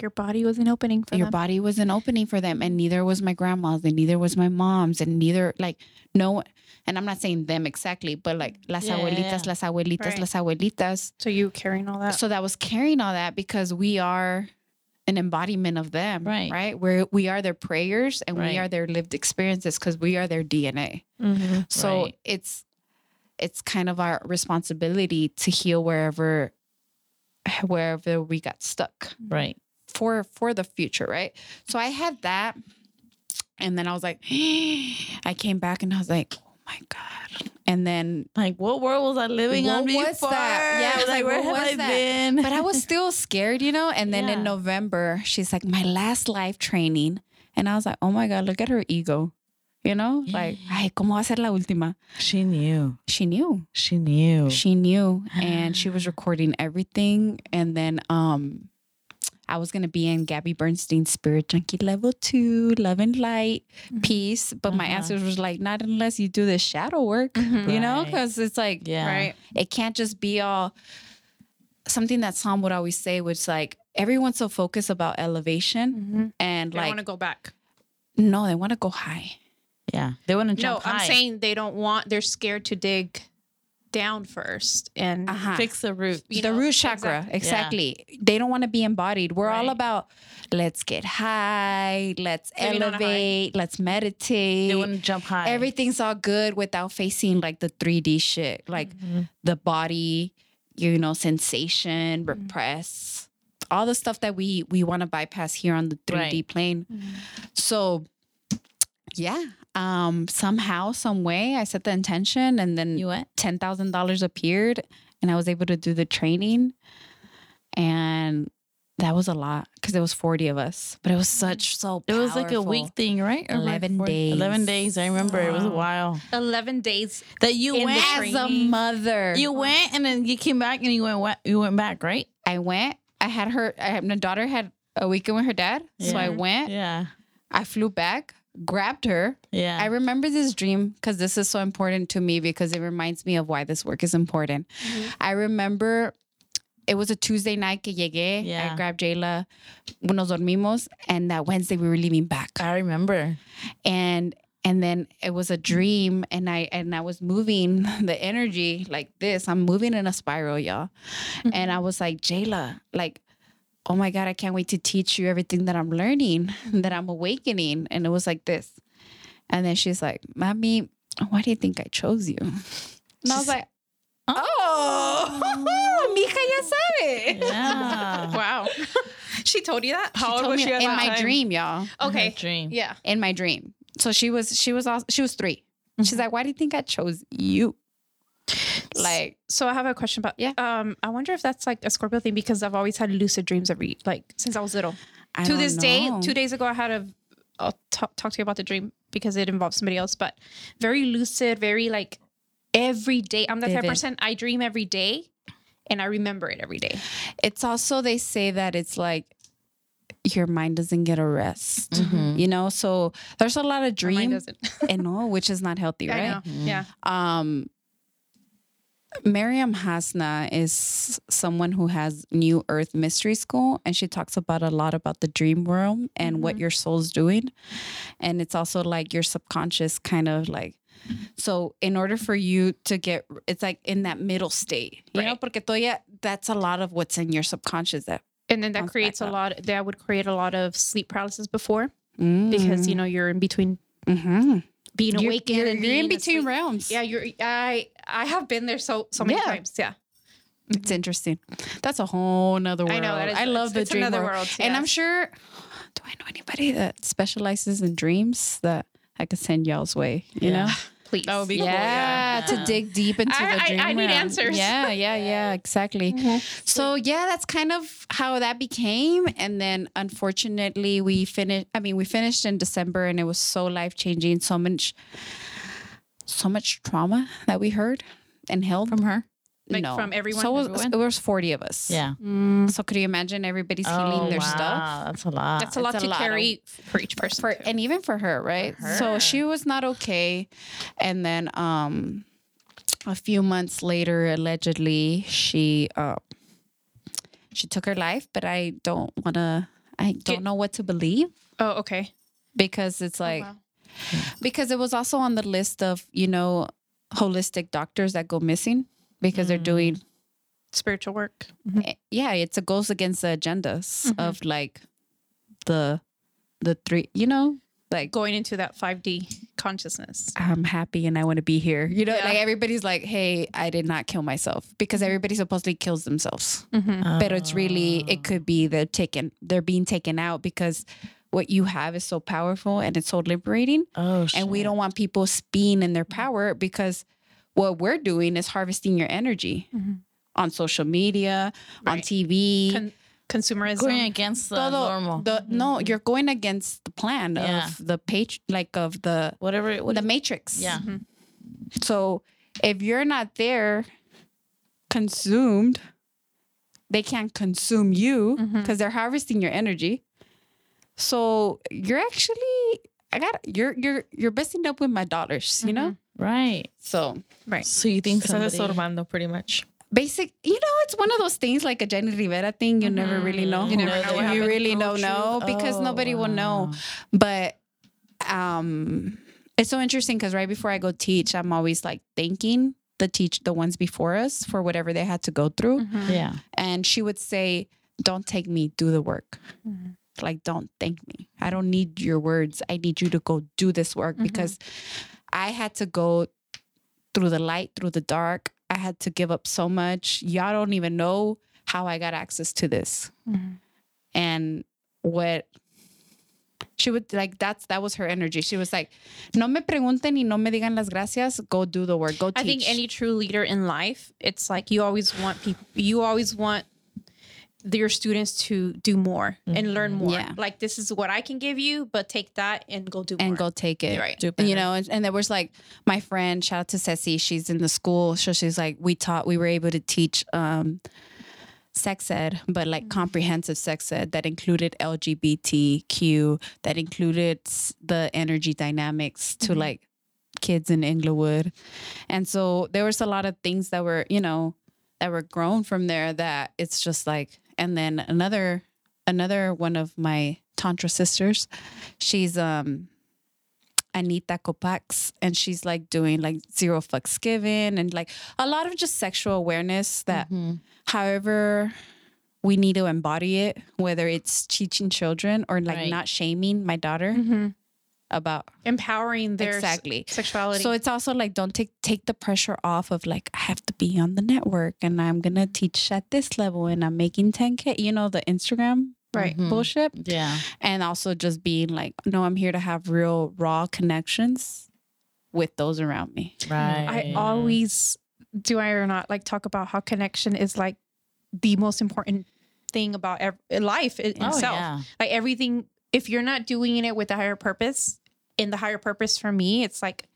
your body wasn't opening for your them. body was an opening for them and neither was my grandma's and neither was my mom's and neither like no and i'm not saying them exactly but like las yeah, abuelitas yeah. las abuelitas Right. las abuelitas so you carrying all that. so that was carrying all that because we are an embodiment of them Right. right where we are their prayers and Right. we are their lived experiences because we are their dna Mhm. so Right. it's it's kind of our responsibility to heal wherever wherever we got stuck Right. for for the future, right? So I had that, and then I was like, I came back and I was like, my god, and then. Like, what world was I living on What before? was that? Yeah, I was like, where what have was I that? been? But I was still scared, you know. And then Yeah. in November, she's like, my last life training, and I was like, oh my god, look at her ego, you know, like, ay, cómo va a ser la última? She knew. She knew, She knew. she knew, and she was recording everything, and then um. I was gonna be in Gabby Bernstein's Spirit Junkie Level Two, Love and Light Peace, but my Uh-huh. answer was like, not unless you do the shadow work, you know, Right. because it's like, yeah. right. it can't just be all something that Psalm would always say, which like everyone's so focused about elevation Mm-hmm. and They like want to go back. no, they want to go high. Yeah. They want to jump No, jump I'm saying they don't want. They're scared to dig down first and Uh-huh. fix the root. the know, root chakra, exactly. exactly. They don't want to be embodied. We're all about let's get high, let's on a high. elevate, let's meditate. They want to jump high. Everything's all good without facing like the 3D shit, like mm-hmm. the body, you know, sensation, mm-hmm. repress, all the stuff that we we want to bypass here on the 3D Right. plane. Mm-hmm. So, yeah, um, somehow, some way, I set the intention, and then You went? ten thousand dollars appeared, and I was able to do the training, and that was a lot because it was forty of us, but it was such so. It was like a powerful. week thing, right? Or like 11 four- days. 11 days. I remember it was a while. Eleven days. That you In went. train. as a mother. You went and then you came back and you went wa- you went back, right? I went. I had her. I had, my daughter had a weekend with her dad, so I went. Yeah. I flew back, grabbed her. Yeah. I remember this dream because this is so important to me because it reminds me of why this work is important. Mm-hmm. I remember it was a Tuesday night que llegué. Yeah. I grabbed Jayla, nos dormimos, and that Wednesday we were leaving back. I remember. and and then it was a dream and i and i was moving the energy like this i'm moving in a spiral y'all mm-hmm. and i was like jayla like oh my god i can't wait to teach you everything that i'm learning that i'm awakening and it was like this and then she's like mommy why do you think i chose you and i was like oh, oh mija ya sabe Yeah. Wow. she told you that? How old told was me she in my time? dream y'all Okay. Dream. Yeah. in my dream. So she was she was also she was 3 mm-hmm. She's like, why do you think I chose you? Like, So I have a question about Yeah. Um, I wonder if that's like a Scorpio thing because I've always had lucid dreams every like since I was little. I to this day, two days ago, I had a. I'll talk, talk to you about the dream because it involves somebody else, but very lucid, very like every day. I'm the type of person I dream every day, and I remember it every day. It's also they say that it's like your mind doesn't get a rest. You know, so there's a lot of dream and no, which is not healthy, right? know. Yeah. Um Miriam Hasna is someone who has New Earth Mystery School, and she talks about a lot about the dream realm and what your soul's doing. And it's also like your subconscious kind of like. So, in order for you to get, it's like in that middle state, you know, porque todavía that's a lot of what's in your subconscious that And then that creates a up. lot. That would create a lot of sleep paralysis before Mm. because you know you're in between Mhm. Being You're- awakened you're, and you're in between asleep. realms. Yeah, you're. I I have been there so so many Yeah. times. Yeah. It's interesting. That's a whole nother world. I know, that is- I love it's- the it's dream another world. world, And I'm sure. Do I know anybody that specializes in dreams that I could send y'all's way? You know. Please. That would be Yeah, cool, yeah. to dig deep into I- the dream I need realm. answers. Yeah, yeah, yeah, exactly. Mm-hmm. So yeah, that's kind of how that became. And then unfortunately, we finished. I mean, we finished in December, and it was so life changing. So much, so much trauma that we heard and held From her? Like, from everyone, So it was, everyone? it was forty of us. Yeah. So could you imagine everybody's healing their stuff? Oh, That's a lot. That's a lot It's a to lot of- carry for each person. For and even for her, right? So her. she was not okay. And then um a few months later, allegedly, she uh she took her life, but I don't wanna I don't Get- know what to believe oh, okay. because it's like wow. because it was also on the list of, you know, holistic doctors that go missing because they're doing mm. Spiritual work. Mm-hmm. eh, yeah, it's a goes against the agendas mm-hmm. of like the the three, you know, like Going into that 5D consciousness. I'm happy and I want to be here. You know, Yeah. like everybody's like, "Hey, I did not kill myself," because mm-hmm. everybody supposedly kills themselves. But it's really it ah. could be they're taken they're being taken out because what you have is so powerful and it's so liberating. Oh, shit. And we don't want people being in their power because what we're doing is harvesting your energy mm-hmm. on social media, on TV. Con- consumerism. going against the todo- normal. the- mm-hmm. no, you're going against the plan Yeah. of the page, like of the Whatever. What the is- matrix. yeah. Mm-hmm. So if you're not there consumed, they can't consume you because they're harvesting your energy. So you're actually I got you're you're you're messing up with my dollars, you know? Right. So right. So you think Estás somebody... estorbando pretty much. basic you know, it's one of those things like a Jenni Rivera thing. You never really mm-hmm. know. You never know you really don't know true. because Oh, nobody will know. But um it's so interesting because right before I go teach, I'm always like thanking the teach the ones before us for whatever they had to go through. Mm-hmm. Yeah. And she would say, Don't take me, do the work. Mm-hmm. Like, don't thank me. I don't need your words. I need you to go do this work because I had to go through the light, through the dark. I had to give up so much. Y'all don't even know how I got access to this. Mm-hmm. And what she would like that's that was her energy. She was like, No me pregunten y no me digan las gracias. Go do the work. Go teach. I think any true leader in life, it's like you always want people, you always want your students to do more and learn mm-hmm. more. Yeah. Like this is what I can give you, but take that and go do and more. go take it. Right. Do You know, and, and there was like my friend, shout out to Ceci, she's in the school. So she's like, we taught, we were able to teach um, sex ed, but like mm-hmm. comprehensive sex ed that included LGBTQ, that included the energy dynamics to mm-hmm. like kids in Inglewood. And so there was a lot of things that were, you know, that were grown from there that it's just like, and then another, another one of my tantra sisters, she's, um, Anita Kopax, and she's like doing like zero fucks given and like a lot of just sexual awareness that, however, we need to embody it, whether it's teaching children or like Right. not shaming my daughter about Empowering their s- exactly sexuality. So it's also like don't take take the pressure off of like I have to be on the network and I'm gonna teach at this level and I'm making 10k. You know the Instagram right. Mm-hmm. bullshit Yeah. and also just being like no i'm here to have real raw connections with those around me Right. I always do I or not like talk about how connection is like the most important thing about ev- life in Oh, itself. yeah. Like everything, if you're not doing it with a higher purpose, in the higher purpose for me, it's like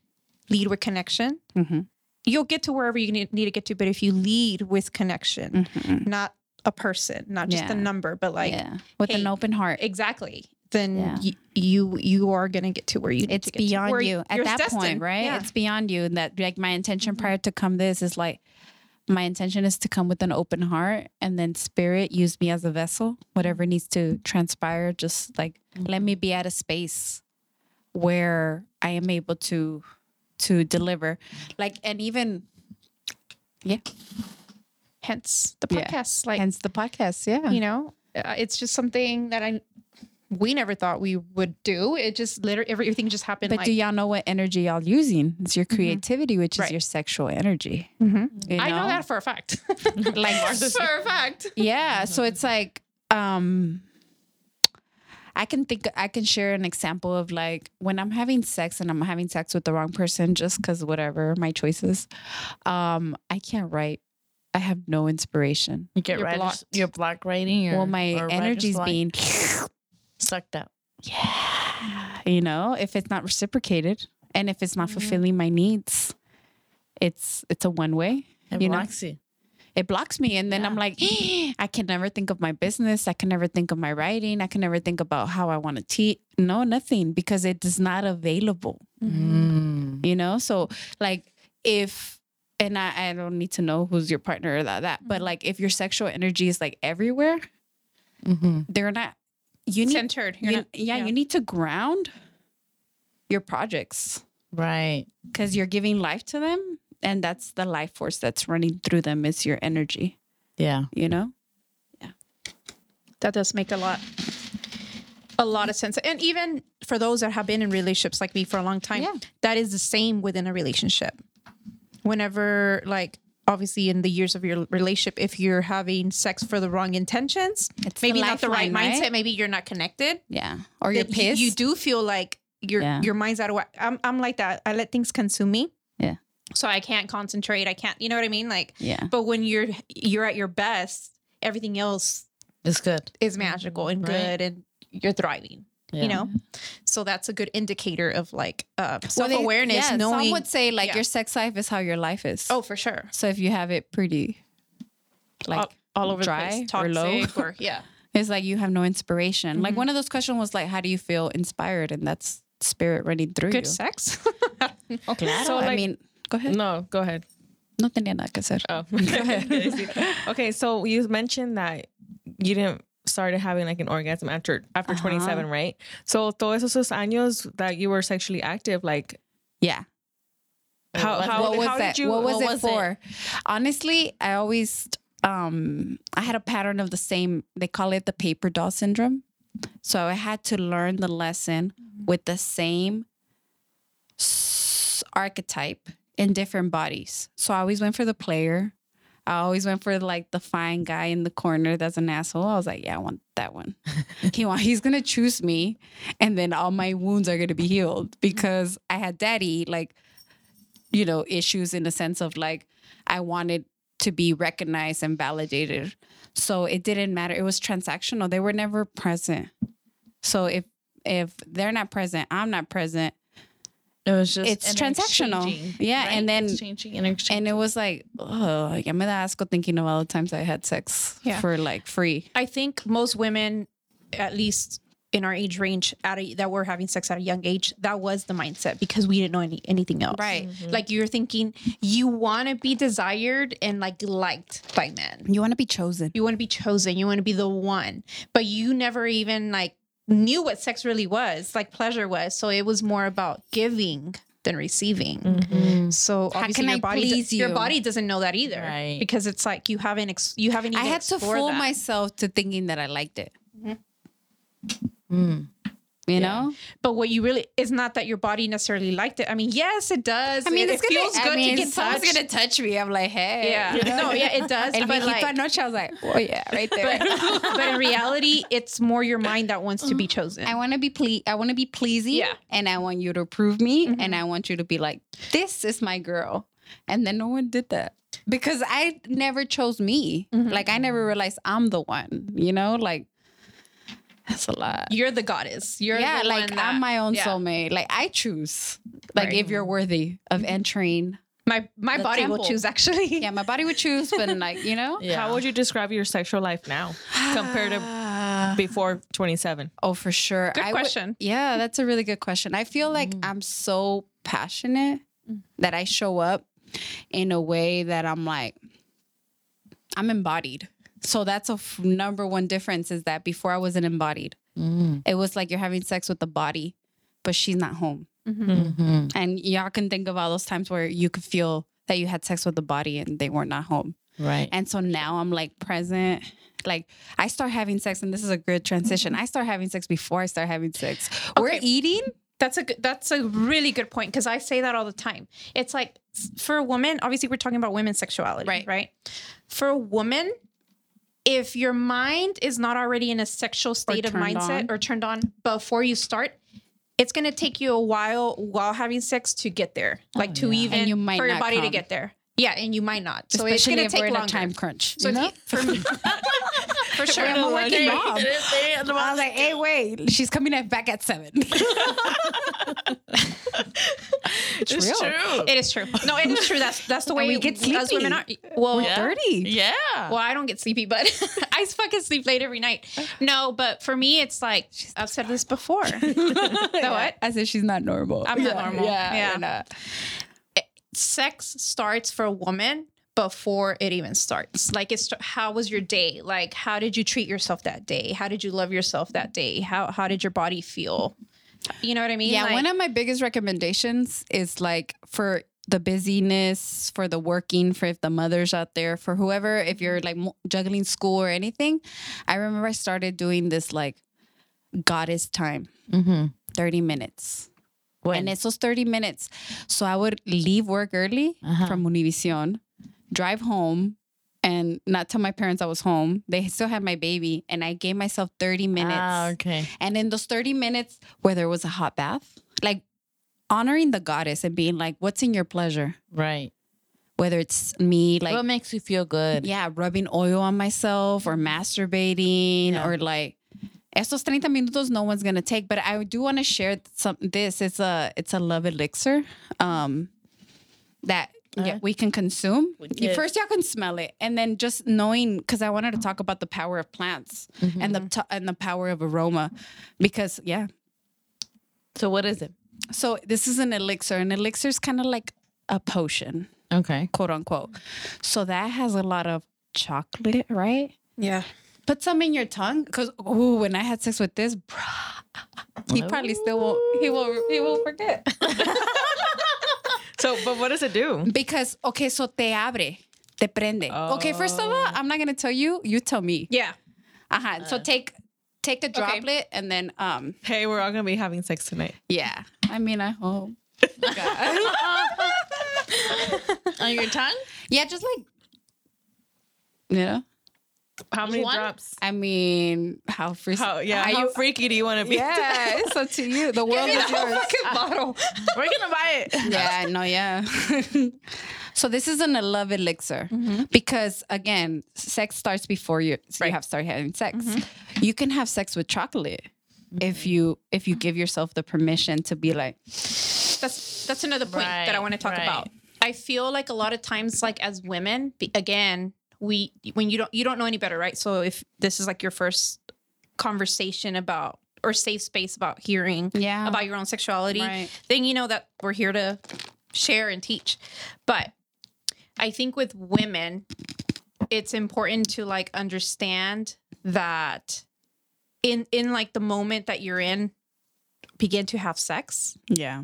lead with connection. Mhm. You'll get to wherever you need, need to get to, but if you lead with connection, not a person, not just Yeah. a number, but like yeah with an open heart exactly, then Yeah. y- you you are gonna get to where you. Need it's to get to, beyond you at that point right it's beyond you and that like my intention prior to come this is like my intention is to come with an open heart and then spirit use me as a vessel. Whatever needs to transpire, just like let me be at a space where I am able to to deliver. Like and even yeah, Hence the Yeah. podcast. Like hence the podcast. Yeah. you know, uh, it's just something that I we never thought we would do. It just literally everything just happened. But like, do y'all know what energy y'all using? It's your creativity, which Right. is your sexual energy. Mhm. you I know that for a fact. Like for a fact. yeah so it's like um i can think i can share an example of like when i'm having sex and i'm having sex with the wrong person just because whatever my choices um i can't write i have no inspiration You get You're writers, blocked. you're block writing. Or, well my or writer's energy's being sucked out. you know if it's not reciprocated and if it's not fulfilling my needs it's it's a one way It you know you. It blocks me. And then i'm like i can never think of my business. I can never think of my writing. I can never think about how i want to teach. No nothing because it is not available. Mm. you know? So like if and I, I don't need to know who's your partner or that that but like if your sexual energy is like everywhere Mm-hmm. they're not you need Centered. You- not- yeah, you need to ground your projects. Right. because you're giving life to them and that's the life force that's running through them is your energy Yeah. you know Yeah. that does make a lot a lot of sense and even for those that have been in relationships like me for a long time Yeah. that is the same within a relationship whenever like obviously in the years of your relationship if you're having sex for the wrong intentions It's the maybe not the right mindset right? maybe you're not connected Yeah. Or you're that you- pissed. you, do feel like your Yeah. your mind's out of whack I'm, I'm like that i let things consume me Yeah. So i can't concentrate i can't you know what i mean like Yeah. but when you're you're at your best everything else is good. is magical and Right. good and you're thriving Yeah. you know so that's a good indicator of like uh, self-awareness yeah, knowing Some would say like yeah. your sex life is how your life is. oh for sure So if you have it pretty like all, all over dry the place or low. or yeah it's like you have no inspiration. Like Mm-hmm. one of those questions was like, how do you feel inspired? And that's spirit running through good you. sex Claro. So, I mean, go ahead. No, go ahead. No tenía nada que hacer. Oh, okay. So you mentioned that you didn't started having like an orgasm after after Uh-huh. 27, right? So todos esos años that you were sexually active, like Yeah. how What- how, what was how that? did you? what was what it was it? for? Honestly, I always um I had a pattern of the same. They call it the paper doll syndrome. So I had to learn the lesson with the same s- archetype in different bodies. So I always went for the player. I always went for like the fine guy in the corner that's an asshole. I was like, yeah, I want that one. he want he's gonna choose me, and then all my wounds are gonna be healed because I had daddy like you know, issues in the sense of like I wanted to be recognized and validated. So it didn't matter. It was transactional. They were never present. So if if they're not present, I'm not present. It was just It's transactional. Yeah, and then- exchanging and exchanging. And it was like, oh, ya me da asco thinking of all the times I had sex Yeah. for like free. i think most women at least in our age range at a, that were having sex at a young age that was the mindset because we didn't know any, anything else Right. Mm-hmm. like you're thinking you want to be desired and like liked by men You want to be chosen. you want to be chosen you want to be the one but you never even like knew what sex really was like pleasure was so it was more about giving than receiving so obviously can your I body please your body doesn't know that either Right. because it's like you haven't ex- you haven't even I had to fool that. myself to thinking that I liked it. Mm. You know? but what you really is not that your body necessarily liked it i mean yes it does I mean, it, it's it gonna, feels I good mean, to get someone's touched gonna touch me. I'm like, hey. yeah no yeah it does El but like anoche, I was like, oh yeah, right there. but in reality it's more your mind that wants to be chosen I want to be ple- I want to be pleasing. Yeah. And I want you to approve me, mm-hmm. and I want you to be like, this is my girl. And then no one did that because I never chose me. Mm-hmm. Like I never realized I'm the one. You know, like that's a lot. you're the goddess you're yeah, the like one that- I'm my own yeah. soulmate. Like I choose. Like Right. if you're worthy of mm-hmm. entering. my my The body will choose actually Yeah, my body would choose, but like you know. Yeah. How would you describe your sexual life now compared to before 27? Oh, for sure. Good I would- question. yeah, that's a really good question. I feel like mm. I'm so passionate mm. that I show up in a way that I'm like, I'm embodied. So that's a f- number one difference is that before I wasn't embodied. Mm. It was like you're having sex with the body, but she's not home. Mhm. And y'all can think of all those times where you could feel that you had sex with the body and they were not not home. Right. And so now I'm like present. Like I start having sex, and this is a good transition. I start having sex before I start having sex. We're eating. That's a good, that's a really good point because I say that all the time. It's like for a woman, obviously we're talking about women's sexuality, Right. Right. For a woman, if your mind is not already in a sexual state of mindset on. or turned on before you start, it's gonna take you a while while having sex to get there, oh, like to even you might for your not body to get there. Yeah, and you might not. So it's gonna if we're take in a longer. time crunch. So you know? for me, for sure. I'm a working mom. they- they- I was like, hey, wait, she's coming back at seven. It's real. true. It is true. No, it is true. That's that's the way we get us women are. sleepy. Well, Yeah. 30. Yeah. Well, I don't get sleepy, but I fucking sleep late every night. No, but for me, it's like I've said this before. the what? I said she's not normal. I'm not normal. Yeah. Yeah. uh, Sex starts for a woman before it even starts. Like, it's how was your day? Like, how did you treat yourself that day? How did you love yourself that day? How how did your body feel? You know what I mean? yeah, Like- one of my biggest recommendations is like for the busyness, for the working, for if the mothers out there, for whoever, if you're like juggling school or anything. I remember I started doing this like goddess time, Mm-hmm. 30 minutes. When? And it's those 30 minutes. So I would leave work early Uh-huh. from Univision, drive home, and not tell my parents I was home. They still had my baby, and I gave myself 30 minutes. Ah, okay. And in those 30 minutes where there was a hot bath, like honoring the goddess and being like, what's in your pleasure? Right. Whether it's me, like, what makes you feel good? yeah, rubbing oil on myself or masturbating Yeah. or like, estos 30 minutos no one's gonna take. But I do want to share some this. It's a it's a love elixir. Um that yeah, uh-huh. we can consume. You- can. First, y'all can smell it, and then just knowing because I wanted to talk about the power of plants and the mm-hmm. t- and the power of aroma, because yeah, So what is it? so this is an elixir. An elixir is kind of like a potion, Okay. quote unquote. So that has a lot of chocolate, right? yeah. Put some in your tongue, because oh, when I had sex with this, bruh, he probably still won't. He will. He will forget. So, but what does it do? because okay, so te abre, te prende. Okay, first of all, I'm not gonna tell you. You tell me. Yeah. Uh-huh. So take take a droplet and then um Hey, we're all gonna be having sex tonight. yeah. I mean, I hope. On your tongue? Yeah, just like you know. How many one? drops? I mean, how free? How yeah? how How, you- freaky do you want to be? Yeah, it's up to you. The world is yours. Fucking bottle. we're gonna buy it. yeah, no, yeah. so this is an a love elixir mm-hmm. because again, sex starts before you so you have started having sex. Mm-hmm. You can have sex with chocolate if mm-hmm. you if you give yourself the permission to be like, that's that's another point that I want to talk right. about. I feel like a lot of times, like as women, be, again, we when you don't you don't know any better, right? So if this is like your first conversation about or safe space about hearing Yeah. about your own sexuality, Right. then you know that we're here to share and teach. But I think with women, it's important to like understand that in in like the moment that you're in, begin to have sex. yeah,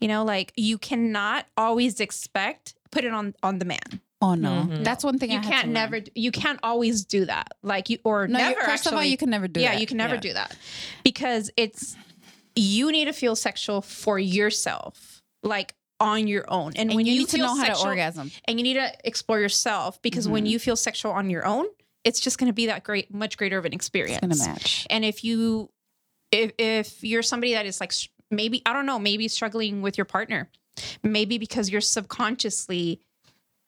You know, like you cannot always expect put it on on the man. Oh no, that's one thing You I can't to never learn. you can't always do that. Like you or No, you- never first of all, you can never do that. yeah, that. you can never Yeah. do that because it's you need to feel sexual for yourself, like on your own. And, And when you you, need to feel know how to orgasm. and you need to explore yourself because when Mm-hmm. you feel sexual on your own, it's just going to be that great, much greater of an experience. gonna match. And if you, if if you're somebody that is like maybe I don't know, maybe struggling with your partner, maybe because you're subconsciously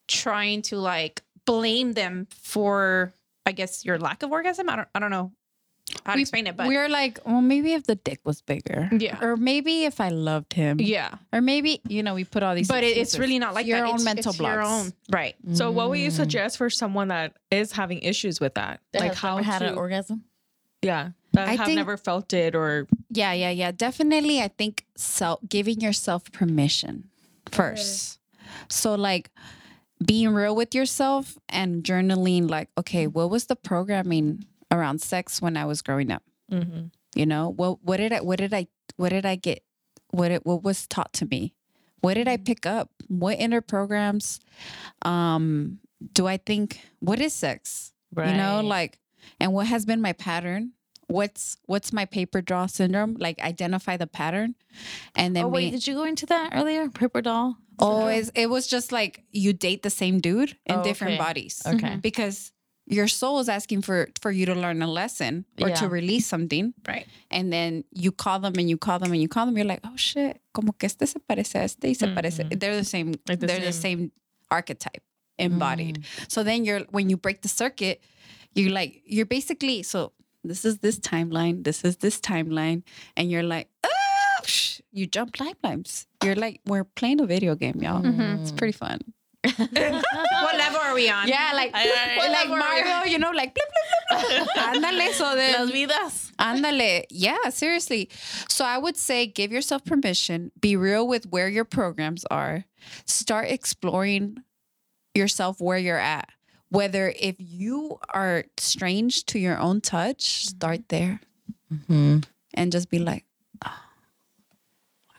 trying to like blame them for, I guess, your lack of orgasm. I don't, I don't know how to explain it, but we're like, well, maybe if the dick was bigger, Yeah. or maybe if I loved him, yeah. or maybe you know we put all these, But it, it's really not like your that. own It's- mental it's your blocks. own, right? So, what would you mm. suggest for someone that is having issues with that? That like how had to, an orgasm? yeah, that I have think- never felt it or Yeah, yeah, yeah. Definitely, I think self giving yourself permission first. So like being real with yourself and journaling like okay what was the programming around sex when i was growing up? Mhm. you know what what did i what did i what did i get what it what was taught to me? What did i pick up? What inner programs um do i think what is sex? Right. you know like and what has been my pattern what's what's my paper doll syndrome? Like identify the pattern. And then Oh wait, we- did you go into that earlier? Paper doll. always oh, it was just like you date the same dude in Oh, different okay. bodies. Okay. Mm-hmm. because your soul is asking for for you to learn a lesson or to release something. Right. and then you call them and you call them and you call them. You're like oh shit como que este se parece a este y se parece. Mm-hmm. They're the same Like the they're the same archetype embodied. Mm. So then you're when you break the circuit you're like you're basically so this is this timeline this is this timeline and you're like ah, you jump timelines. you're like we're playing a video game y'all it's pretty fun what level are we on? yeah like I- like Mario you know like blip, blip, blip, blip. ándale so then Las vidas. Ándale. Yeah, seriously. So I would say give yourself permission, be real with where your programs are, start exploring yourself where you're at. Whether if you are strange to your own touch, start mm-hmm. there mm-hmm. and just be like, oh,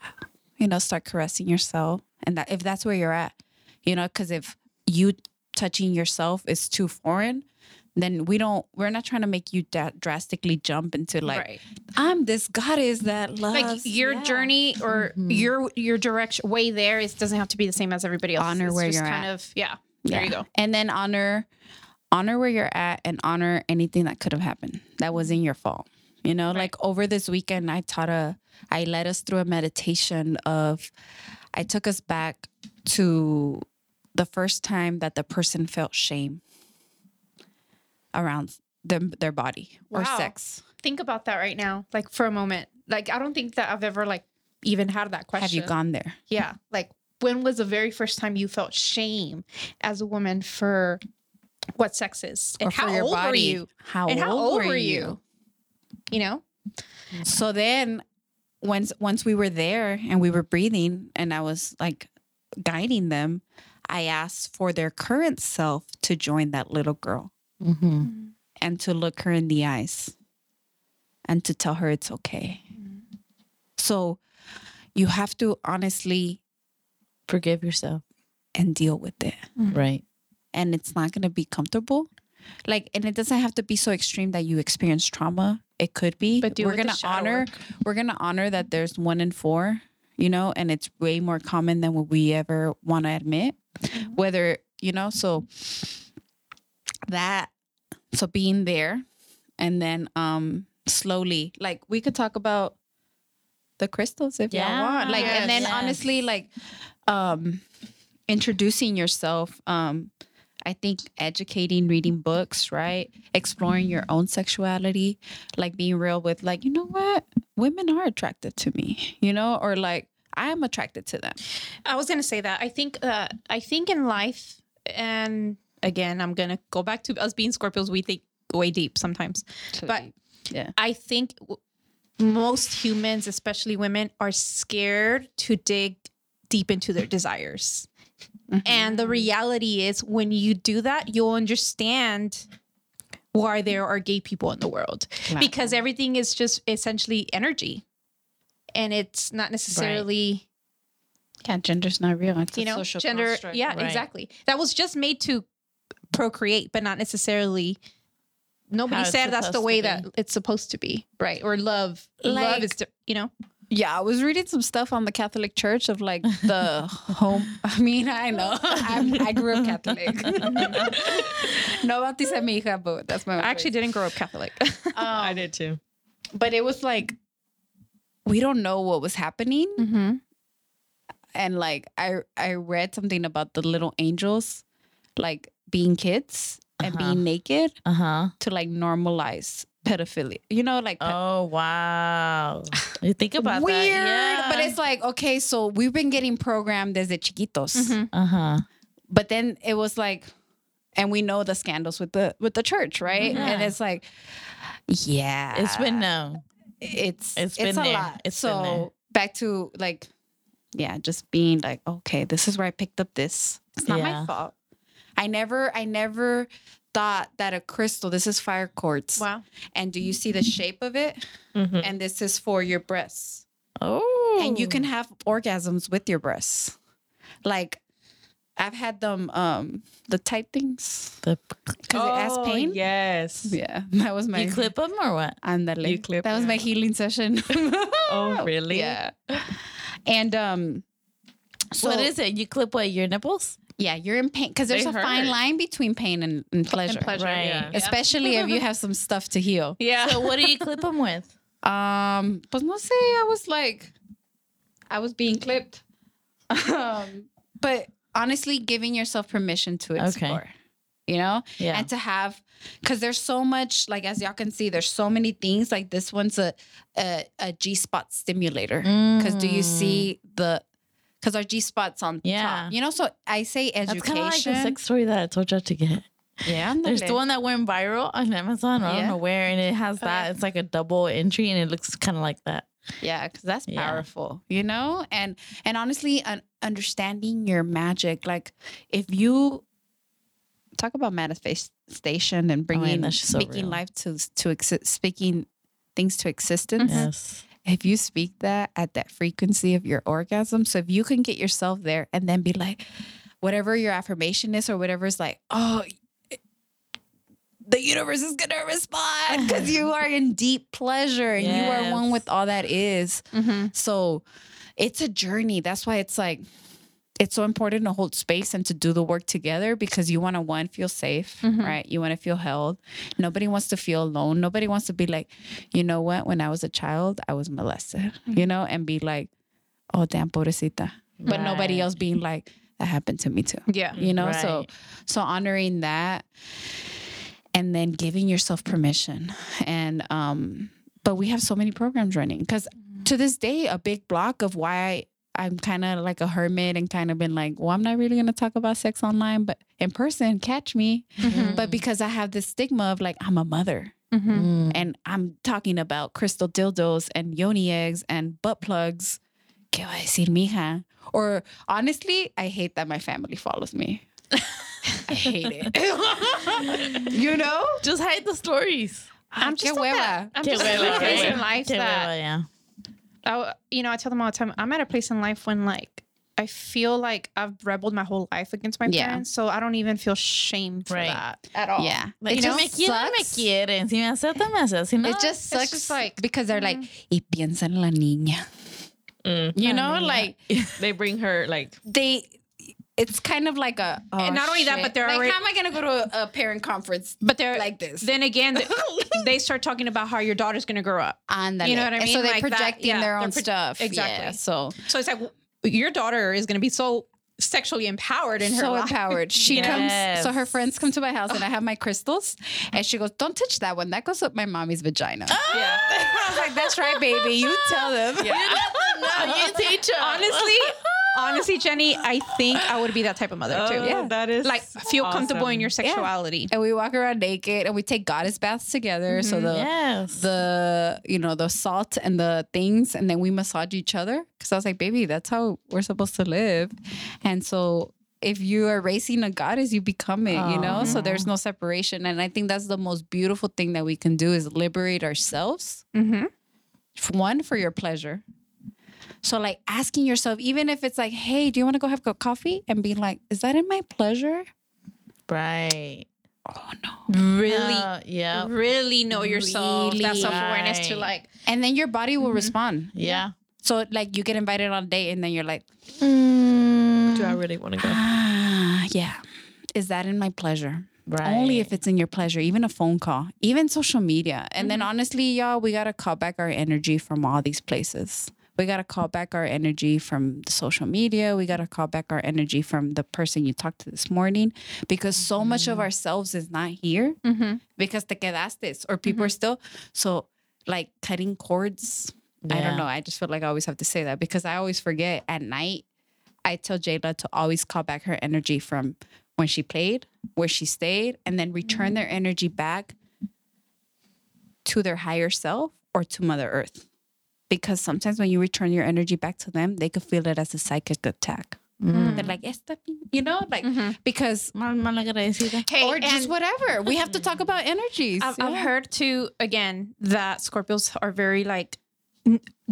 wow. You know, start caressing yourself. And that if that's where you're at, you know, because if you touching yourself is too foreign, then we don't, we're not trying to make you da- drastically jump into like, right. I'm this goddess that loves. Like your yeah. journey or mm-hmm. your your direction way there is doesn't have to be the same as everybody else. Honor It's where just you're kind at. of yeah. There you go. And then honor, honor where you're at and honor anything that could have happened that wasn't your fault. You know, like over this weekend, I taught a, I led us through a meditation of, I took us back to the first time that the person felt shame around them, their body or sex. Think about that right now, like for a moment. Like I don't think that I've ever like even had that question. Have you gone there? Yeah. Like when was the very first time you felt shame as a woman for what sex is? And Or for how your old were body. you? How and how old old were were you? you? You know? So then once once we were there and we were breathing and I was like guiding them, I asked for their current self to join that little girl mm-hmm. and to look her in the eyes and to tell her it's okay. Mm-hmm. So you have to honestly Forgive yourself. and deal with it. Right. And it's not going to be comfortable. Like and it doesn't have to be so extreme that you experience trauma. It could be. But we're gonna honor work. we're gonna honor that there's one in four, you know, and it's way more common than what we ever want to admit. Mm-hmm. Whether, you know, so that so being there and then um slowly, like we could talk about the crystals if Yeah. y'all want. Like and then Yes. honestly, like um introducing yourself, um I think educating, reading books, right? Exploring your own sexuality, like being real with, like, you know what? Women are attracted to me, you know, or like I'm attracted to them. I was gonna say that. I think uh I think in life and again I'm gonna go back to us being Scorpios, we think way deep sometimes. but yeah. I think w- most humans, especially women, are scared to dig deep into their desires. Mm-hmm. And the reality is, when you do that, you'll understand why there are gay people in the world because everything is just essentially energy. And it's not necessarily, Yeah, gender's not real. It's you a know, social gender. construct. Yeah, Right. exactly. That was just made to procreate, but not necessarily. Nobody How said that's the way that it's supposed to be, right? Or love, love is, you know, Yeah, I was reading some stuff on the Catholic Church of like the home. I mean, I know I'm, I grew up Catholic. no bauticé mi hija, but that's my. I actually didn't grow up Catholic. I did too. but it was like we don't know what was happening, mm-hmm. and like I I read something about the little angels, like being kids and Uh-huh. being naked Uh huh. to like normalize pedophilia. You know, like pe- Oh wow. You think about weird, that. but it's like okay, so we've been getting programmed desde chiquitos. uh huh. but then it was like and we know the scandals with the with the church right and it's like yeah It's been known. it's it's it's, been a there. lot It's so back to like yeah just being like okay this is where i picked up this it's not Yeah. my fault I never, I never thought that a crystal. This is fire quartz. Wow. And do you see the shape of it? Mhm. And this is for your breasts. Oh. And you can have orgasms with your breasts. Like I've had them, um, the tight things The, because it has Oh, pain. Yes. Yeah, that was my. you clip them or what? Andale. You clip that was it. my healing session. Oh, really? Yeah. And um so what is it? You clip what? Your nipples? Yeah, you're in pain because there's They a fine line between pain and, and pleasure. pleasure. Right. Yeah. Especially if you have some stuff to heal. Yeah. So what do you clip them with? Um, pues no sé, I was like I was being clipped. Um, but honestly, giving yourself permission to Okay. explore. You know? Yeah. and to have because there's so much like as y'all can see there's so many things like this one's a a, a g-spot stimulator because do you Mm. see the because our g-spot's on Yeah. top you know so i say education. That's kind of like the sex story that I told you to get. yeah There's the one that went viral on Amazon. I don't know where, and it has oh, that. It's like a double entry, and it looks kind of like that. yeah because that's Yeah. powerful you know and and honestly un- understanding your magic like if you talk about manifestation and oh, bringing that's just so speaking real. life to to speaking things to existence Yes. If you speak that at that frequency of your orgasm, so if you can get yourself there and then be like, whatever your affirmation is or whatever is like, oh, the universe is gonna respond because you are in deep pleasure and you are one with all that is. Mm-hmm. So it's a journey. That's why it's like it's so important to hold space and to do the work together because you want to one feel safe, mm-hmm. right? You want to feel held. Nobody wants to feel alone. Nobody wants to be like, you know what? When I was a child, I was molested, mm-hmm. you know, and be like, oh damn, pobrecita. But nobody else being like, that happened to me too Yeah. you know so Right. so honoring that and then giving yourself permission and um but we have so many programs running because mm-hmm. to this day a big block of why i'm kind of like a hermit and kind of been like well i'm not really going to talk about sex online but in person catch me but because i have this stigma of like i'm a mother Mm. and i'm talking about crystal dildos and yoni eggs and butt plugs ¿Qué va a decir mi hija? Or honestly, I hate that my family follows me. I hate it. you know? Just hide the stories. I'm just at hueva. that- I'm Qué just at hueva, a place qué in life that hueva, yeah. I, you know, I tell them all the time, I'm at a place in life when like I feel like I've rebelled my whole life against my Yeah. parents, so I don't even feel shame for Right. that at all. Yeah. Like, it si just me quieren, me quieren. Si me aceptan, me aceptan. It just sucks just like, because they're like, y piensa en la niña. Mm. You know, like They bring her like they, it's kind of like a. oh, And not only that, but they're like, already- how am I going to go to a, a parent conference but they're like this? Then again, they start talking about how your daughter's gonna grow up. Ándale. You know what I mean? So they're Like that- projecting yeah, their own pro- stuff. exactly. Yeah, so So it's like your daughter is gonna be so sexually empowered in her so life. empowered. She Yes. comes, so her friends come to my house and I have my crystals, and she goes, "Don't touch that one. That goes up my mommy's vagina." Ah! Yeah. I was like, "That's right, baby. You tell them." no, you teach them. honestly, honestly, Jenny, I think I would be that type of mother too. oh, Yeah. that is Like feel comfortable in your sexuality. And we walk around naked, and we take goddess baths together. So the yes. the you know the salt and the things, and then we massage each other. Because I was like, "Baby, that's how we're supposed to live." And so. If you are raising a goddess, you become it, you know? So there's no separation. And I think that's the most beautiful thing that we can do is liberate ourselves Mm-hmm. one for your pleasure. So like asking yourself, even if it's like, hey, do you want to go have a coffee? And being like, is that in my pleasure? right. Oh no. Really, Uh, yeah. really know yourself. That self awareness to like. And then your body will respond. Yeah. So like you get invited on a date and then you're like, Do I really want to go? ah, yeah. Is that in my pleasure? Right. Only if it's in your pleasure, even a phone call, even social media. And then honestly, y'all, we got to call back our energy from all these places. We got to call back our energy from the social media. We got to call back our energy from the person you talked to this morning because so much of mm-hmm. ourselves is not here Mm-hmm. because te quedaste or people are mm-hmm. still. So, like cutting cords, I don't know. I just feel like I always have to say that because I always forget at night. I tell Jayla to always call back her energy from when she played, where she stayed, and then return mm-hmm. their energy back to their higher self or to Mother Earth. Because sometimes when you return your energy back to them, they could feel it as a psychic attack. Mm. They're like, "Esta pi-" you know, like mm-hmm. because Mal, mal. Hey, or just whatever. We have to mm. talk about energies. I've, I've heard too again that Scorpios are very like n-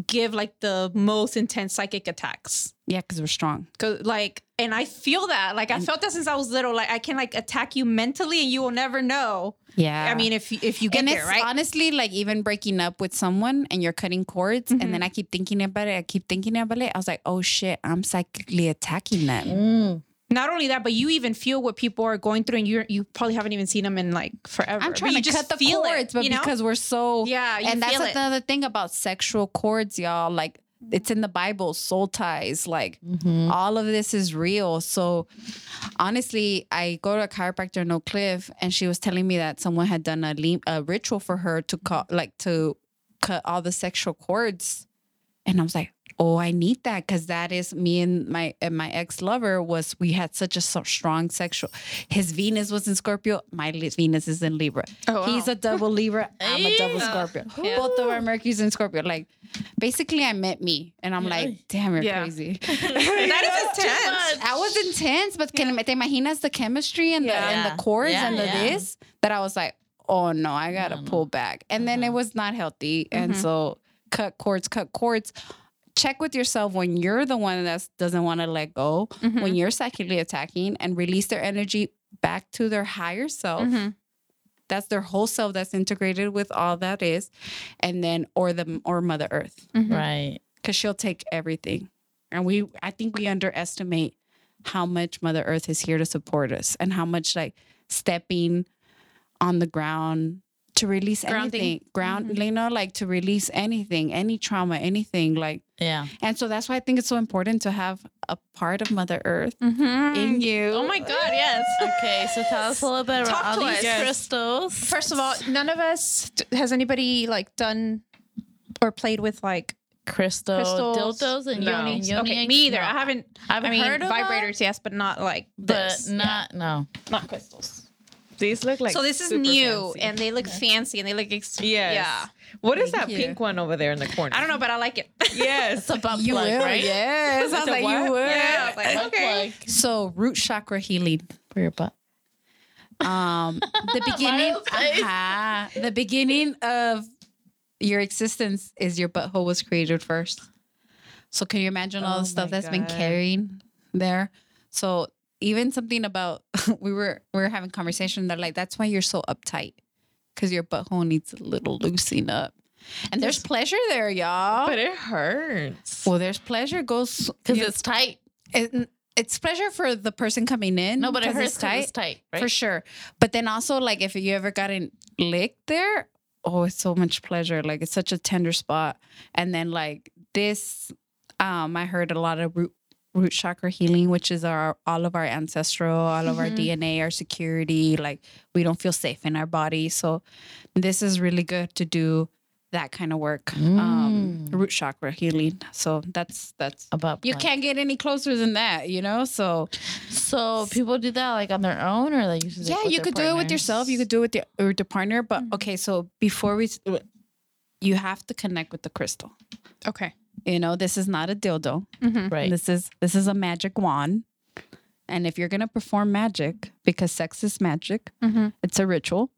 give like the most intense psychic attacks. yeah, because we're strong. Cause like, and I feel that. Like I felt that since I was little. Like I can like attack you mentally, and you will never know. Yeah, I mean, if you- if you get and there, right? honestly like even breaking up with someone and you're cutting cords, and Mm-hmm. then I keep thinking about it. I keep thinking about it. I was like, oh shit, I'm psychically attacking them. Mm. Not only that, but you even feel what people are going through, and you you probably haven't even seen them in like forever. I'm But trying you to just cut the feel it, cords, but you know? because we're so Yeah, you and that's it. another thing about sexual cords, y'all. Like it's in the Bible, soul ties. Like mm-hmm. all of this is real. So honestly, I go to a chiropractor in Oak Cliff, and she was telling me that someone had done a, lim- a ritual for her to cut, like to cut all the sexual cords, and I was like. Oh, I need that because that is me and my and my ex lover was we had such a strong sexual. His Venus was in Scorpio. My Venus is in Libra. Oh, He's a double Libra. I'm a double Scorpio. Both of our Mercury's in Scorpio. Like, basically, I met me, and I'm like, damn, you're Yeah. crazy. that is intense. I was intense, but can te imaginas the chemistry and the and the cords Yeah, and the yeah. this that I was like, oh no, I gotta pull back, and then it mm-hmm. was not healthy, and mm-hmm. so cut cords, cut cords. Check with yourself when you're the one that doesn't want to let go, when mm-hmm. you're psychically attacking, and release their energy back to their higher self. Mm-hmm. That's their whole self that's integrated with all that is, and then or the or Mother Earth mm-hmm. Right. because she'll take everything. And we, I think we underestimate how much Mother Earth is here to support us and how much like stepping on the ground to release Grounding. anything, ground, mm-hmm. you know, like to release anything, any trauma, anything. Like, Yeah. and so that's why I think it's so important to have a part of Mother Earth in mm-hmm. you. Oh my god, yes. Okay, so tell us a little bit Talk about all these us. Yes. crystals. First of all, none of us has anybody like done or played with like crystal crystals, dildos and No. yoni. yoni Okay, me either. No. I haven't. I've I mean, heard of them, vibrators, yes, but not like but this. not no. not crystals. These look like so this is super new, fancy. and they look fancy, and they look ex- yes. yeah. What is Thank that you. pink one over there in the corner? I don't know, but I like it. Yes. It's a butt You plug, will, right? yes. I was like, what? you would. Yeah, I was like, okay. So root chakra healing. for your butt. Um, the beginning, Miles' face. uh the beginning of your existence is your butthole was created first. So can you imagine all Oh the stuff my that's been carrying there? So even something about we were we were having conversation that like that's why you're so uptight because your butthole needs a little loosening up. And there's pleasure there, y'all. But it hurts. well, there's pleasure goes Because it's tight. it, it's pleasure for the person coming in. No, but it hurts it's 'cause it's tight, right? for sure. But then also, like, if you ever gotten licked there, oh, it's so much pleasure. Like, it's such a tender spot. And then, like, this, um, I heard a lot of root root chakra healing, which is our all of our ancestral, all of our mm-hmm. DNA, our security. Like, we don't feel safe in our body. So, this is really good to do that kind of work. Um, mm. root chakra healing. So that's that's about you can't get any closer than that, you know. So So people do that like on their own, or like yeah, you could do it with yourself. You could do it with your, with your partner. But mm. okay, so before we, you have to connect with the crystal. Okay. You know, this is not a dildo. Mm-hmm. right. This is this is a magic wand. And if you're gonna perform magic, because sex is magic, mm-hmm. it's a ritual.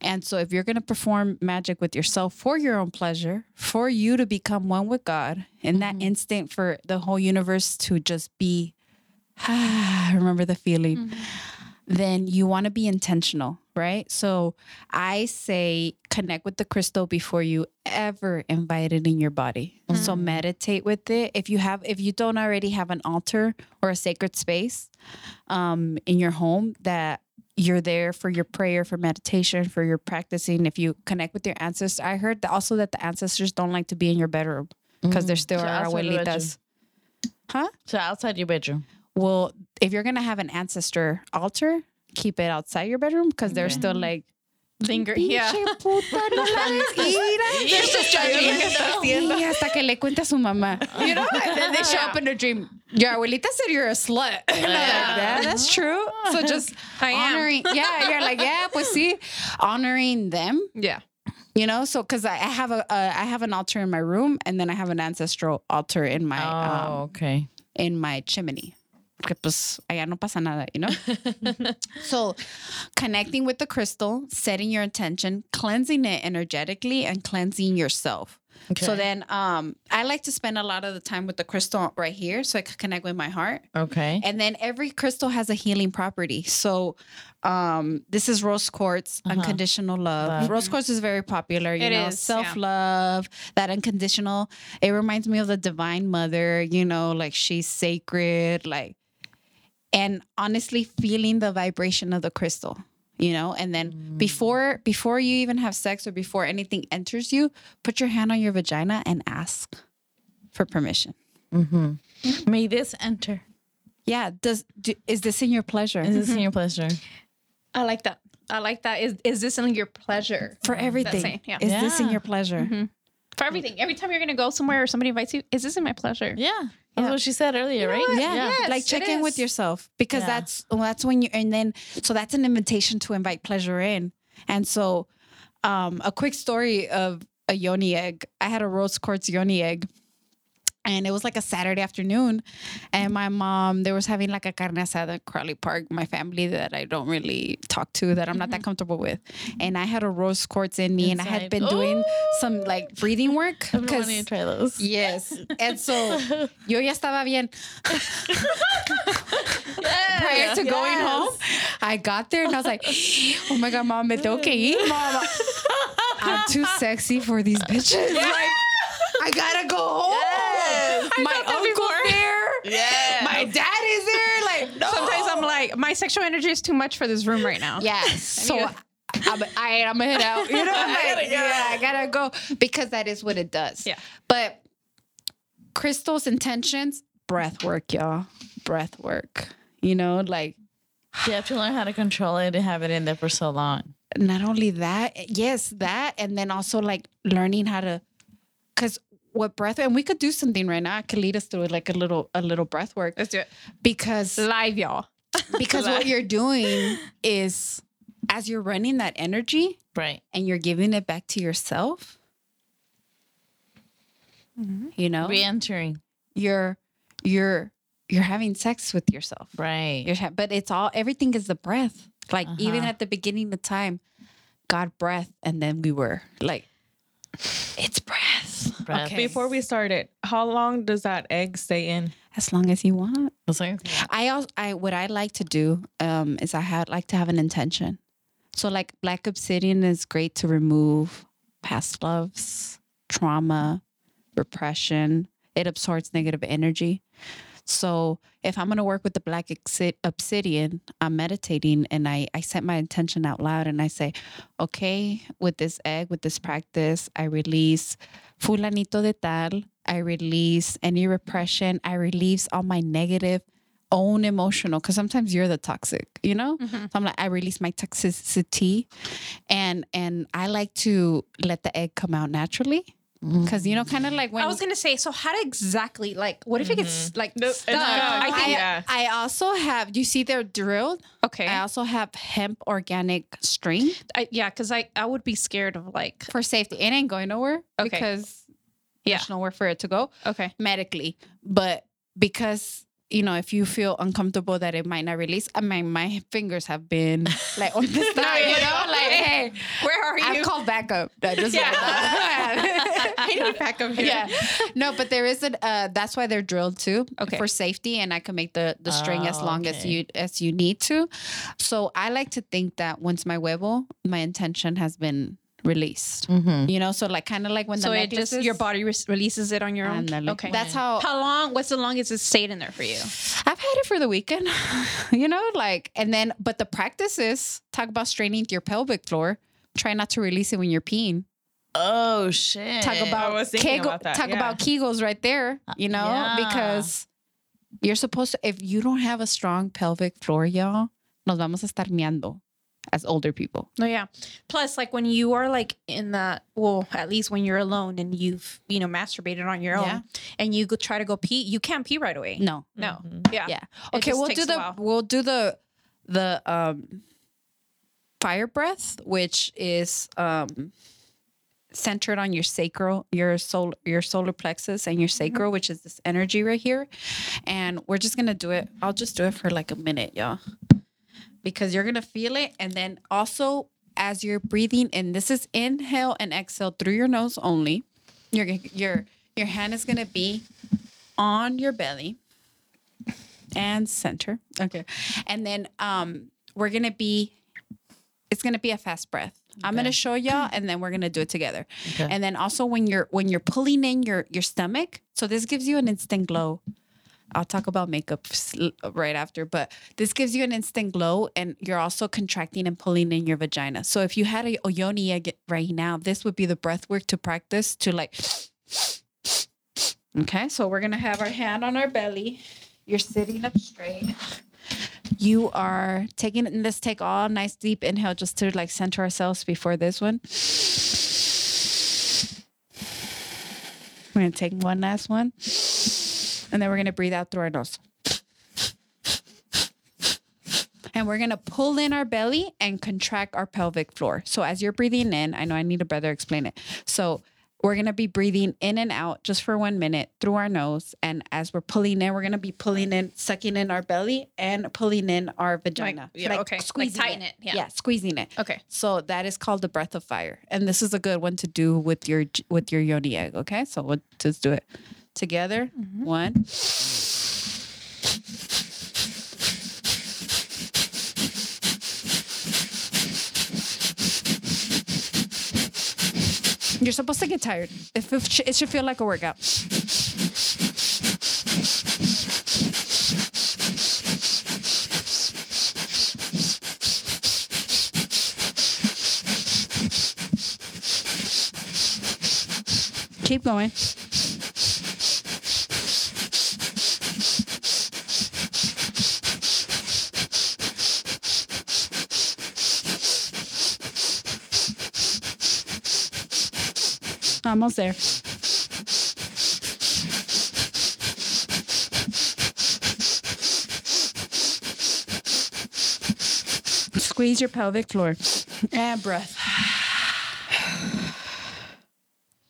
And so if you're gonna perform magic with yourself for your own pleasure, for you to become one with God, in that mm-hmm. instant for the whole universe to just be I remember the feeling, then you want to be intentional, right? So I say connect with the crystal before you ever invite it in your body. So meditate with it. If you have, if you don't already have an altar or a sacred space um, in your home that you're there for your prayer, for meditation, for your practicing. If you connect with your ancestors, I heard that also that the ancestors don't like to be in your bedroom because they're still So our abuelitas. Huh? So outside your bedroom. Well, if you're gonna have an ancestor altar, keep it outside your bedroom because they're still like Linger. Yeah. "Pinche puta, no la despida." They're just judging. Y hasta que le cuente a su mamá. You know, and then they show up in a dream. Your abuelita said you're a slut. Like, yeah, that's true. So just I am. honoring. Yeah, you're like, yeah, pues sí, honoring them. Yeah. You know, so because I, I have a, uh, I have an altar in my room, and then I have an ancestral altar in my Oh, um, okay. in my chimney. Porque pues allá no pasa nada, you know? so connecting with the crystal, setting your intention, cleansing it energetically, and cleansing yourself. So then um I like to spend a lot of the time with the crystal right here so I can connect with my heart. Okay. And then every crystal has a healing property. So um this is rose quartz, unconditional love. Love. Rose quartz is very popular, you It know, self-love, that unconditional. It reminds me of the divine mother, you know, like she's sacred, like and honestly feeling the vibration of the crystal you know and then mm. before before you even have sex or before anything enters you put your hand on your vagina and ask for permission mm-hmm. May this enter. yeah does do, is this in your pleasure Is this in mm-hmm. your pleasure? I like that. I like that. Is is this in your pleasure? for everything saying, yeah. is this in your pleasure mm-hmm. For everything. Every time you're gonna go somewhere or somebody invites you, is this in my pleasure? Yeah. That's Yeah. what she said earlier, right? yeah, Yes, like check in with yourself because Yeah. that's well, that's when you and then so that's an invitation to invite pleasure in and so um a quick story of a yoni egg i had a rose quartz yoni egg and it was like a Saturday afternoon, and my mom they was having like a carne asada at Crowley Park. My family that I don't really talk to, that I'm not that mm-hmm. comfortable with, and I had a rose quartz in me, and I had Inside. been doing some like breathing work wanting to try those. Yes. And so yo ya estaba bien. Prior to going home, I got there and I was like, oh my God, mom, me tengo que ir, mom. I'm too sexy for these bitches. Like, I gotta go home. My. Yeah. My dad is there. Like, no. Sometimes I'm like, my sexual energy is too much for this room right now. Yes. So need I'm, I, I'm gonna head out. You know, like, yeah, I gotta go because that is what it does. Yeah. But Crystal's intentions, breath work, y'all. Breath work. You know, like You have to learn how to control it and have it in there for so long. not only that, yes, that, and then also like learning how to, because what breath, and we could do something right now. I could lead us through like a little, a little breath work Let's do it. because Live, y'all. because what you're doing is as you're running that energy, Right. and you're giving it back to yourself you know Re entering. you're you're you're having sex with yourself Right. you're ha- but it's all everything is the breath like even Uh-huh. at the beginning of time god breath and then we were like it's breath Breath. okay Before we started, how long does that egg stay in? as long as you want It's like- I also I what I like to do um is I had like to have an intention. So like black obsidian is great to remove past loves, trauma, repression. It absorbs negative energy. So if I'm gonna work with the black obsidian, I'm meditating and I I set my intention out loud and I say, okay, with this egg, with this practice, I release fulanito de tal. I release any repression. I release all my negative own emotional because sometimes you're the toxic you know mm-hmm. so i'm like i release my toxicity and and i like to let the egg come out naturally because you know kind of like when I was gonna say, so how to exactly like what if it gets like stuck? stuck. I I- think yeah. I also have you see they're drilled okay. i also have hemp organic string I, yeah, because I I would be scared of like for safety it ain't going nowhere Okay. because Yeah. there's nowhere for it to go okay medically but because you know if you feel uncomfortable that it might not release i mean my fingers have been like on this side you know like hey where are you? I've called backup. I just Yeah. I need backup here. Yeah, no, but there is a. Uh, that's why they're drilled too, Okay. for safety, and I can make the the string as Oh, long as you as you need to. So I like to think that once my huevo, my intention has been released. Mhm. You know, so like kind of like when so the it just your body re- releases it on your own. Ándale. Okay. That's how how long? What's the longest it stayed in there for you? I've had it for the weekend, you know, like, and then, but the practice is talk about straining your pelvic floor. Try not to release it when you're peeing. Oh shit. Talk about was Kegel, about that, talk yeah. about Kegels right there, you know, Yeah. because you're supposed to. If you don't have a strong pelvic floor, y'all, nos vamos a estar meando as older people. No, yeah. Plus, like when you are like in that, well, at least when you're alone and you've you know masturbated on your own, and you go try to go pee, you can't pee right away. No, no, yeah, yeah. It Okay, we'll do the we'll do the the um fire breath, which is um centered on your sacral, your soul, your solar plexus, and your sacral, which is this energy right here. And we're just gonna do it. I'll just do it for like a minute, y'all, because you're gonna feel it. And then also, as you're breathing in, this is inhale and exhale through your nose only. Your your your hand is gonna be on your belly and center. Okay. And then um we're gonna be it's gonna be a fast breath. I'm gonna show y'all and then we're gonna do it together. Okay. And then also when you're when you're pulling in your your stomach, so this gives you an instant glow. I'll talk about makeup right after, but this gives you an instant glow, and you're also contracting and pulling in your vagina. So if you had a, yoni right now, this would be the breath work to practice to like. Okay, so we're gonna have our hand on our belly. You're sitting up straight. You are taking let's take all nice deep inhale just to like center ourselves before this one. We're gonna take one last one. And then we're gonna breathe out through our nose. And we're gonna pull in our belly and contract our pelvic floor. So as you're breathing in, I know I need to better explain it. So we're gonna be breathing in and out just for one minute through our nose. And as we're pulling in, we're gonna be pulling in, sucking in our belly and pulling in our vagina. Like, yeah, okay. Like tighten it, yeah. yeah, squeezing it. Okay. So that is called the breath of fire, and this is a good one to do with your with your yoni egg. Okay, so we'll just do it together. Mm-hmm. One. You're supposed to get tired. It should feel like a workout. Keep going. Almost there. Squeeze your pelvic floor and breath.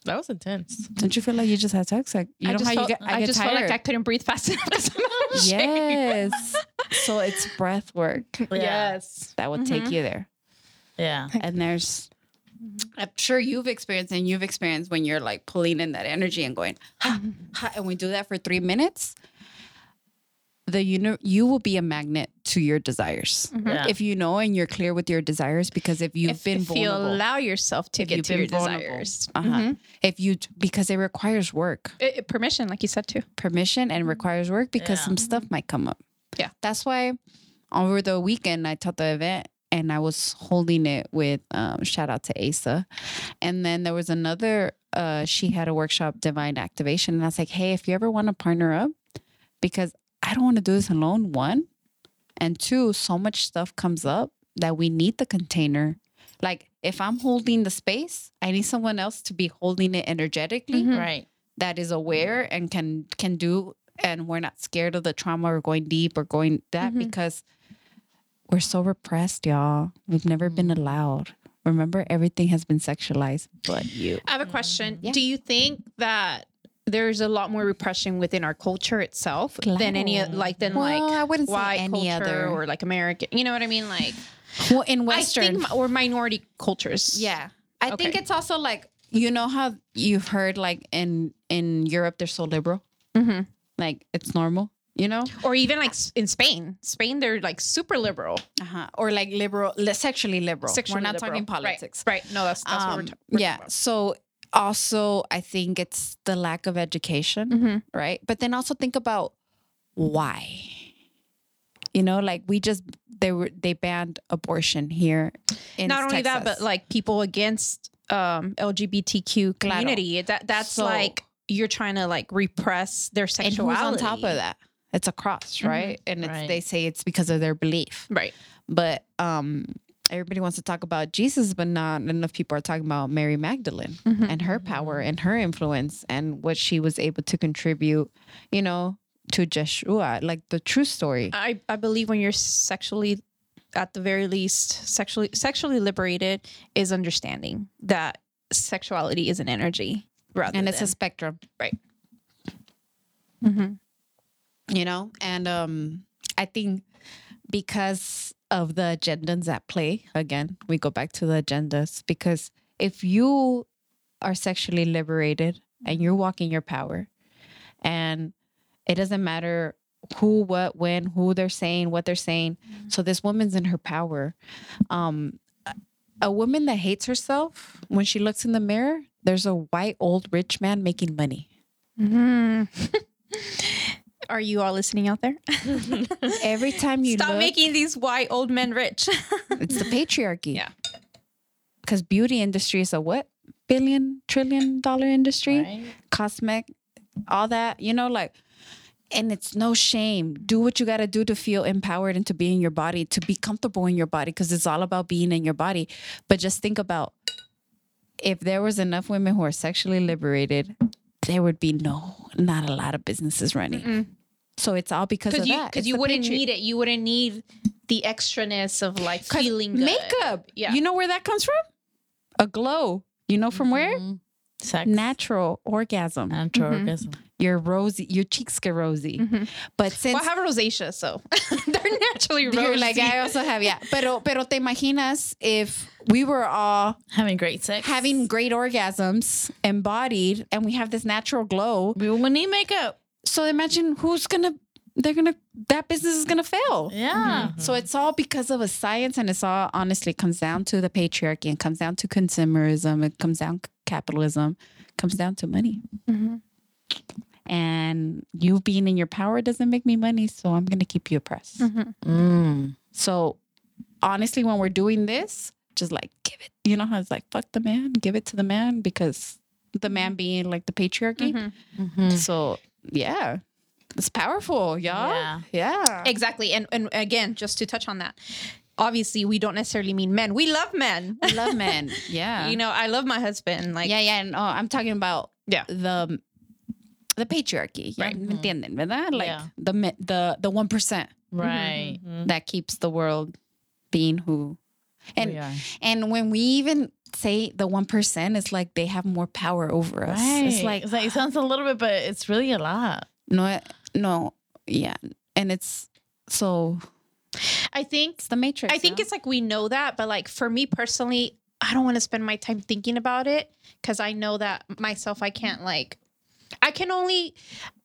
That was intense. Don't you feel like you just had sex? Like you I know just how felt, you get? I, I get just tired. felt like I couldn't breathe fast enough because I'm out of shape. yes. so it's breath work Yes. that will take mm-hmm. you there. Yeah. And there's, Mm-hmm. I'm sure you've experienced and you've experienced when you're like pulling in that energy and going, ha, mm-hmm. ha, and we do that for three minutes. The you know you will be a magnet to your desires mm-hmm. Yeah. if you know and you're clear with your desires. Because if you've If, been if you allow yourself to get to your vulnerable, desires. uh-huh. if you because it requires work. It- it- permission, like you said too. permission and requires work because Yeah. some stuff might come up. Yeah. That's why over the weekend I taught the event and I was holding it with um, shout out to Asa. And then there was another uh, she had a workshop divine activation and I was like, "Hey, if you ever want to partner up because I don't want to do this alone, one. And two, so much stuff comes up that we need the container. Like if I'm holding the space, I need someone else to be holding it energetically Right. that is aware and can can do and we're not scared of the trauma or going deep or going that because we're so repressed y'all we've never been allowed remember everything has been sexualized but you I have a question. Yeah. Do you think that there's a lot more repression within our culture itself than any like than Well, like I wouldn't say white any culture other- or like American? You know what I mean? Like well in I western think or minority cultures. yeah i think it's also like you know how you've heard like in in europe they're so liberal Mhm. like it's normal you know Or even like in Spain. Spain, they're like super liberal. uh-huh. or like liberal li- sexually liberal Sexually we're not liberal. talking politics Right. right. No, that's that's what we're, Um, ta- we're yeah. talking about. So also, I think it's the lack of education, Mhm. right? But then also think about why. You know, like we just they were they banned abortion here. In Not only that, but like people against um LGBTQ Claro. community. That that's So- like you're trying to like repress their sexuality and who's on top of that? It's a cross, right? And it's, Right. they say it's because of their belief. Right. But um, everybody wants to talk about Jesus, but not enough people are talking about Mary Magdalene and her power and her influence and what she was able to contribute, you know, to Jeshua, like the true story. I, I believe when you're sexually at the very least sexually sexually liberated is understanding that sexuality is an energy rather and it's a spectrum right. Mm-hmm. You know? And um i think because of the agendas at play again we go back to the agendas because if you are sexually liberated and you're walking your power and it doesn't matter who what when who they're saying what they're saying so this woman's in her power um a- a woman that hates herself when she looks in the mirror there's a white old rich man making money. Mm-hmm. Are you all listening out there? every time you Stop look making these white old men rich. It's the patriarchy. Yeah. Because beauty industry is a what? Billion, trillion dollar industry. Right? Cosmetic, all that, you know, like, and it's no shame. Do what you got to do to feel empowered and to be in your body, to be comfortable in your body, because it's all about being in your body. But just think about if there was enough women who are sexually liberated, there would be no, not a lot of businesses running. So it's all because of you, that. because you wouldn't patri- need it. You wouldn't need the extraness of like 'Cause feeling good. makeup. Yeah. You know where that comes from? A glow. You know from where? Mhm. Sex. Natural orgasm. Natural Mhm. orgasm. Your rosy, your cheeks get rosy. Mhm. But since Well, I have rosacea, so they're naturally rosy. you're like, I also have, yeah. Pero, pero te imaginas if we were all Having great sex. having great orgasms, embodied, and we have this natural glow. we will need makeup. So imagine who's gonna, they're gonna, that business is gonna fail. Yeah. So it's all because of a science, and it's all honestly comes down to the patriarchy, and comes down to consumerism, it comes down to capitalism, comes down to money. Mhm. And you being in your power doesn't make me money, so I'm gonna keep you oppressed. Mhm. Mm. So honestly, when we're doing this, just like give it, you know how it's like fuck the man, give it to the man because the man being like the patriarchy. Mhm. Mhm. So yeah, it's powerful, y'all. Yeah. Yeah. Exactly. And and again, just to touch on that, obviously we don't necessarily mean men. We love men. I love men. Yeah. you know, I love my husband. Like yeah, yeah. and oh, I'm talking about Yeah. the the patriarchy. Right. Right. ¿Me entienden, verdad? Mm-hmm. Like Yeah. the the the one percent Right. that keeps the world being who. And we and when we even say the one percent, is like they have more power over us. It's Right. like it's like it sounds a little bit, but it's really a lot. no, no, yeah, and it's so I think it's the matrix. I think it's like we know that, but like for me personally, I don't want to spend my time thinking about it because I know that myself, I can't like, I can only,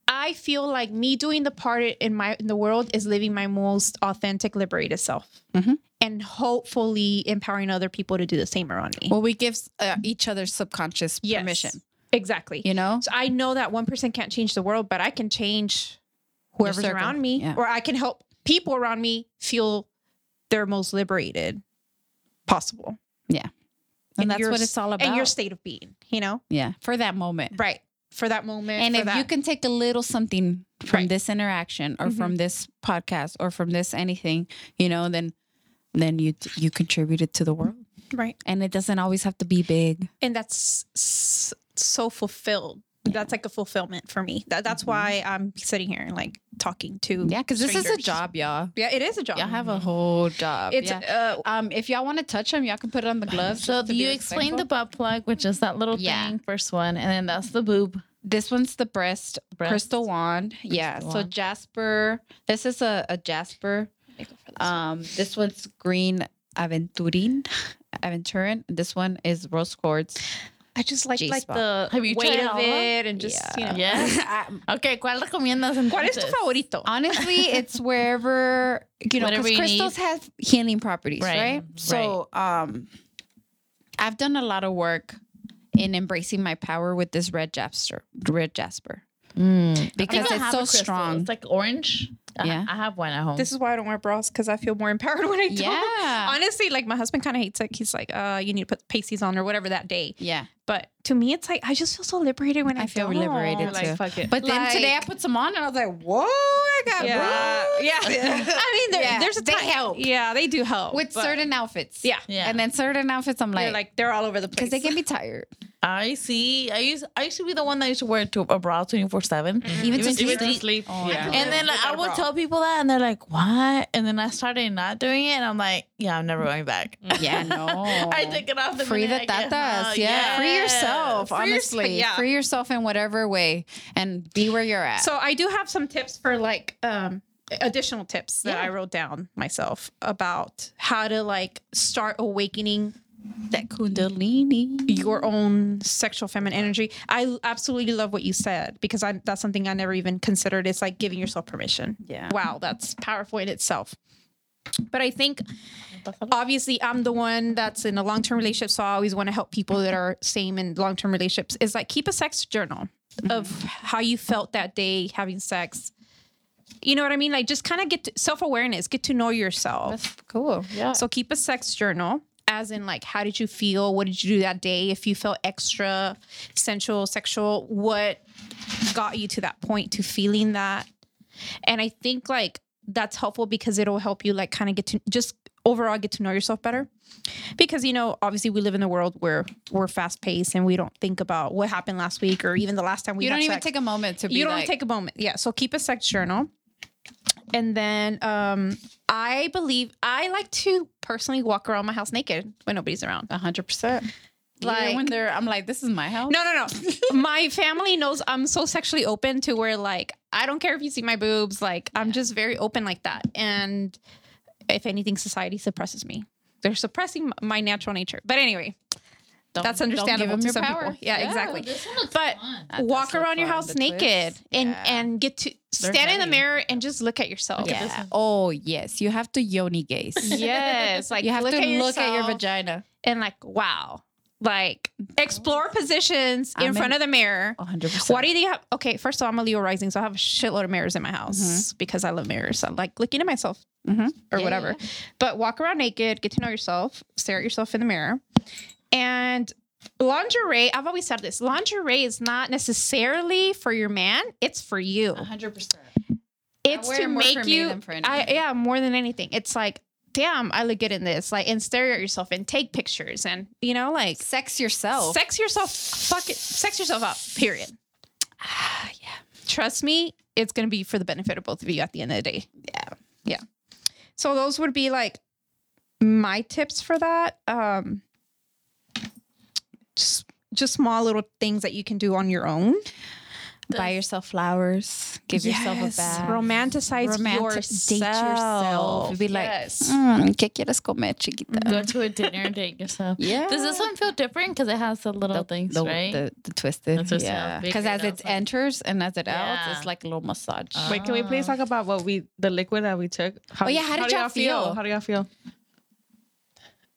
I feel like me doing the part in my in the world is living my most authentic, liberated self, Mhm. And hopefully empowering other people to do the same around me. well, we give uh, each other subconscious Yes. permission. exactly. You know, So I know that one person can't change the world, but I can change whoever's around me, yeah. or I can help people around me feel their most liberated possible. Yeah. And in that's your what it's all about. And your state of being, you know? yeah, for that moment. Right. For that moment. And if that- you can take a little something from Right. this interaction or Mhm. from this podcast or from this anything, you know, then then you you contributed to the world. Right. And it doesn't always have to be big. And that's so fulfilled. That's like a fulfillment for me. That, that's why I'm sitting here and like talking to. Mm-hmm. Yeah, because this is a job, y'all. Yeah, it is a job. Y'all have a whole job. It's yeah. uh, um if y'all want to touch them, y'all can put it on the gloves. So just to do be you explain the respectful. butt plug, which is that little Yeah. thing, first one, and then that's the boob. This one's the breast, Breast. crystal wand. yeah. So. Jasper. This is a, a Jasper. Um, this one's green aventurine, aventurine. This one is rose quartz. I just like like G-spot. the Have you weight tried of all of them? it and just you know. Yes. I- Okay, ¿cuál recomiendas ¿Cuál es tu entonces? favorito? honestly, it's wherever you know because crystals need. have healing properties, Right, right? So, um, I've done a lot of work in embracing my power with this red jasper, red jasper, Mm. because I think I it's so crystal. strong. It's like orange. I- Yeah. I, have one at home. This is why I don't wear bras because I feel more empowered when I don't. Yeah. Honestly, like my husband kind of hates it. He's like, uh, you need to put pasties on or whatever that day. yeah, But to me, it's like I just feel so liberated when I, I feel don't. liberated like, too. fuck it. But then Like- today I put some on and I was like, whoa, I got Yeah, boobs. yeah. I mean, Yeah, there's a they help. Yeah, they do help with but certain outfits. Yeah. Yeah. and then certain outfits I'm They're like, like they're all over the place. because they can be tired. I see. I used I used to be the one that used to wear to a bra twenty four seven. Even to Even sleep. to sleep. yeah. And then like, I Without would bra. Tell people that, and they're like, "What?" And then I started not doing it, and I'm like, "Yeah, I'm never going back." Yeah, no. I took it off the Free the I get tatas. home. Yeah. Free yourself, Free yourself, honestly. yeah. Free yourself in whatever way and be where you're at. So I do have some tips for like um additional tips that Yeah. I wrote down myself about how to like start awakening that kundalini. your own sexual feminine energy. I absolutely love what you said because I that's something I never even considered. It's like giving yourself permission. Yeah. Wow, that's powerful in itself. But I think obviously I'm the one that's in a long term relationship, so I always want to help people that are same in long term relationships. Is like keep a sex journal of how you felt that day having sex. You know what I mean? Like just kind of get self awareness, get to know yourself. That's cool. Yeah. So keep a sex journal, as in like how did you feel? What did you do that day? If you felt extra sensual, sexual, what got you to that point to feeling that? And I think like that's helpful because it'll help you like kind of get to just overall get to know yourself better. Because you know, obviously we live in a world where we're fast paced and we don't think about what happened last week or even the last time we you don't even sex take a moment to be you don't like, take a moment yeah so keep a sex journal and then um i believe i like to personally walk around my house naked when nobody's around. Hundred percent. Like- Like when they're, I'm like, this is my house. no no no. My family knows i'm so sexually open to where like i don't care if you see my boobs like i'm just very open like that. And if anything society suppresses me. They're suppressing my natural nature. But anyway Don't- that's don't give understandable them to your some power. people yeah, exactly This one looks but fun. Walk around your house naked twist. and Yeah. and get to They're stand in the mirror and just look at yourself Yeah. Oh yes, you have to yoni gaze. Yes, like you have look to at look at your vagina. and like wow, like explore positions in I'm front in- of the mirror. hundred percent. Why do you have? Okay, first of all, I'm a Leo rising, so I have a shitload of mirrors in my house because I love mirrors. I like looking at myself Mhm. or Yeah, whatever. But walk around naked, get to know yourself, stare at yourself in the mirror, and lingerie. I've always said this: lingerie is not necessarily for your man; it's for you. hundred percent. it's to make you I, yeah more than anything it's like damn i look good in this like and stare at yourself and take pictures and you know like Sex yourself. sex yourself fuck it sex yourself up period Ah, yeah. trust me it's gonna be for the benefit of both of you at the end of the day yeah yeah so those would be like my tips for that um just just small little things that you can do on your own Buy yourself flowers. Give yourself a bath. romanticize Romantic- yourself date yourself. Be like, Yes. Mm, ¿Qué quieres comer, chiquita? Go to a dinner and date yourself. Yeah. Does this one feel different because it has the little the, things, the, right? the, the twisted. The twisted, yeah. yeah. Because as it outside. enters and as it outs, Yeah. it's like a little massage. Wait, can we please talk about what we the liquid that we took? How Oh, yeah, how did do y'all feel? How do y'all feel?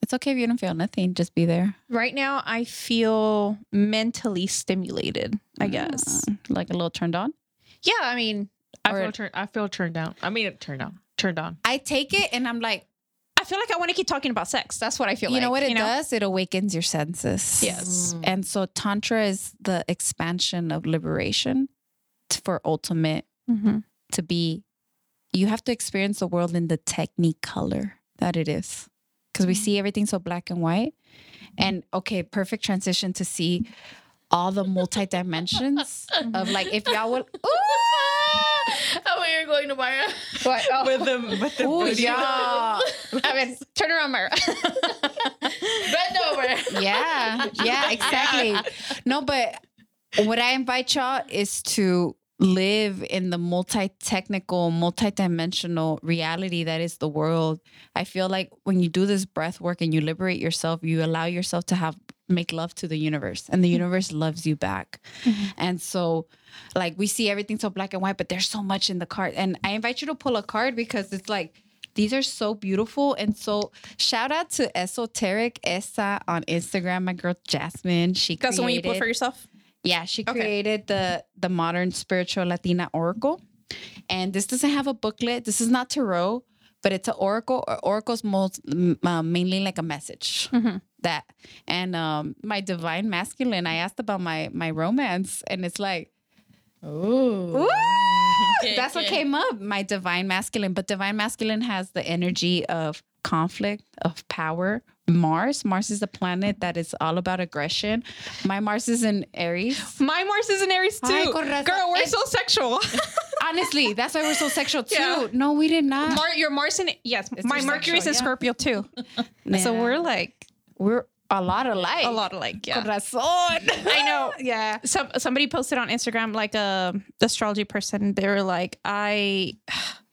It's okay if you don't feel nothing. Just be there. Right now, I feel mentally stimulated, I guess. Mm, like a little turned on. Yeah, I mean, I Or- feel turned. I feel turned down. I mean, turned on. Turned on. I take it and I'm like, I feel like I want to keep talking about sex. That's what I feel you like. know what it does? It awakens your senses. Yes. And so Tantra is the expansion of liberation t- for ultimate Mhm. to be, you have to experience the world in the Technicolor that it is. Because we mm-hmm. see everything so black and white. And okay, perfect transition to see all the multi dimensions of mm-hmm. like, if y'all would, oh, you're going to. What? Oh, With the with the ooh, booty. yeah. I mean, turn around, Myra. Bend over. yeah yeah exactly no but what i invite y'all is to live in the multi-technical multi-dimensional reality that is the world i feel like when you do this breath work and you liberate yourself you allow yourself to have make love to the universe and the mm-hmm. universe loves you back. Mm-hmm. And so like we see everything so black and white but there's so much in the card. And i invite you to pull a card because it's like these are so beautiful and so shout out to esoteric esa on instagram my girl jasmine. She That's the one you pull for yourself? Yeah, she Okay. created the the modern spiritual Latina oracle, and this doesn't have a booklet. This is not tarot, but it's an oracle. Or Oracle's most uh, mainly like a message Mhm. that. And um, my divine masculine, I asked about my my romance, and it's like. Ooh. Okay, That's what came up, my divine masculine. But divine masculine has the energy of conflict, of power, Mars. Mars is a planet that is all about aggression. My Mars is in Aries. My Mars is in Aries too. Ay. Girl, we're It- so sexual. Honestly, that's why we're so sexual too. Yeah. No, we did not. Mar- your Mars in yes, my Mercury is sexual, in yeah. Scorpio too. So we're like we're a lot alike. a lot alike. Yeah. Con razón. I know. Yeah. Some somebody posted on Instagram like a astrology person. They were like, I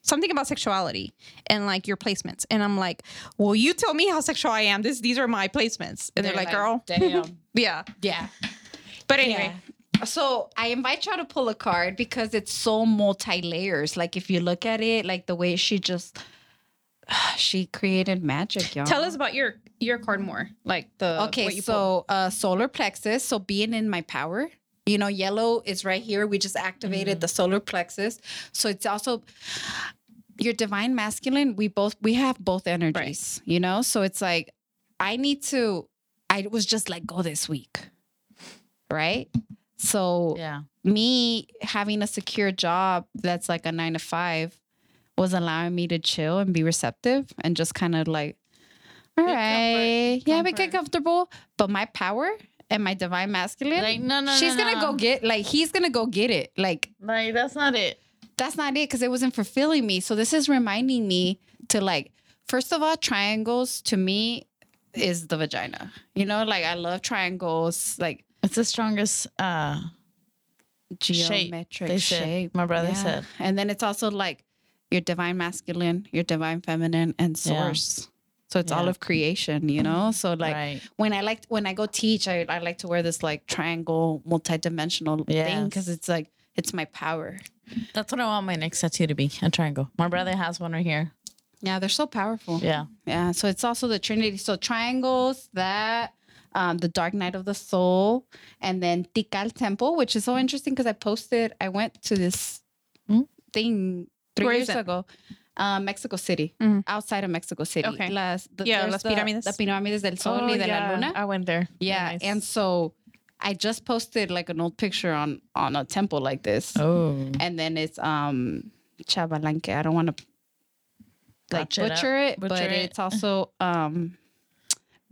something about sexuality and like your placements, and I'm like, well, you tell me how sexual I am. This these are my placements, and they're, like, girl, damn. yeah. yeah. But anyway, So I invite y'all to pull a card because it's so multi layers. Like if you look at it, like the way she just she created magic, y'all. tell us about your your card more, like the Okay, what you pulled. so uh solar plexus, so being in my power. You know, yellow is right here. We just activated the solar plexus. So it's also your divine masculine. We both we have both energies, you know? So it's like I need to I was just like go this week. Right? So Yeah. me having a secure job that's like a nine to five was allowing me to chill and be receptive and just kind of like, all right, yeah, we get comfortable. But my power and my divine masculine, Like, no, no, no, she's no, gonna no. go get like he's gonna go get it. Like Like that's not it. That's not it because it wasn't fulfilling me. So this is reminding me to like, first of all, triangles to me is the vagina. You know, like I love triangles, like It's the strongest uh geometric said. shape. My brother said. And then it's also like your divine masculine, your divine feminine, and Yeah. source. So it's all of creation, you know? So like Right. when I like when I go teach, I, I like to wear this like triangle multi-dimensional thing because it's like it's my power. That's what I want my next tattoo to be. A triangle. My brother has one right here. Yeah, they're so powerful. Yeah. Yeah. So it's also the Trinity. So triangles, that, um, the Dark Night of the Soul, and then Tikal Temple, which is so interesting because I posted, I went to this Hmm? thing three Where years ago. Uh, Mexico City, Mhm. outside of Mexico City. Okay. Las, the, Yeah, las the-. The del Sol Oh, y de yeah. la Luna. I went there. yeah, Nice. and so I just posted like an old picture on on a temple like this, Oh. and then it's um Chabalanque. I don't want to like Botch it up. butcher it, Butcher but it. it's also um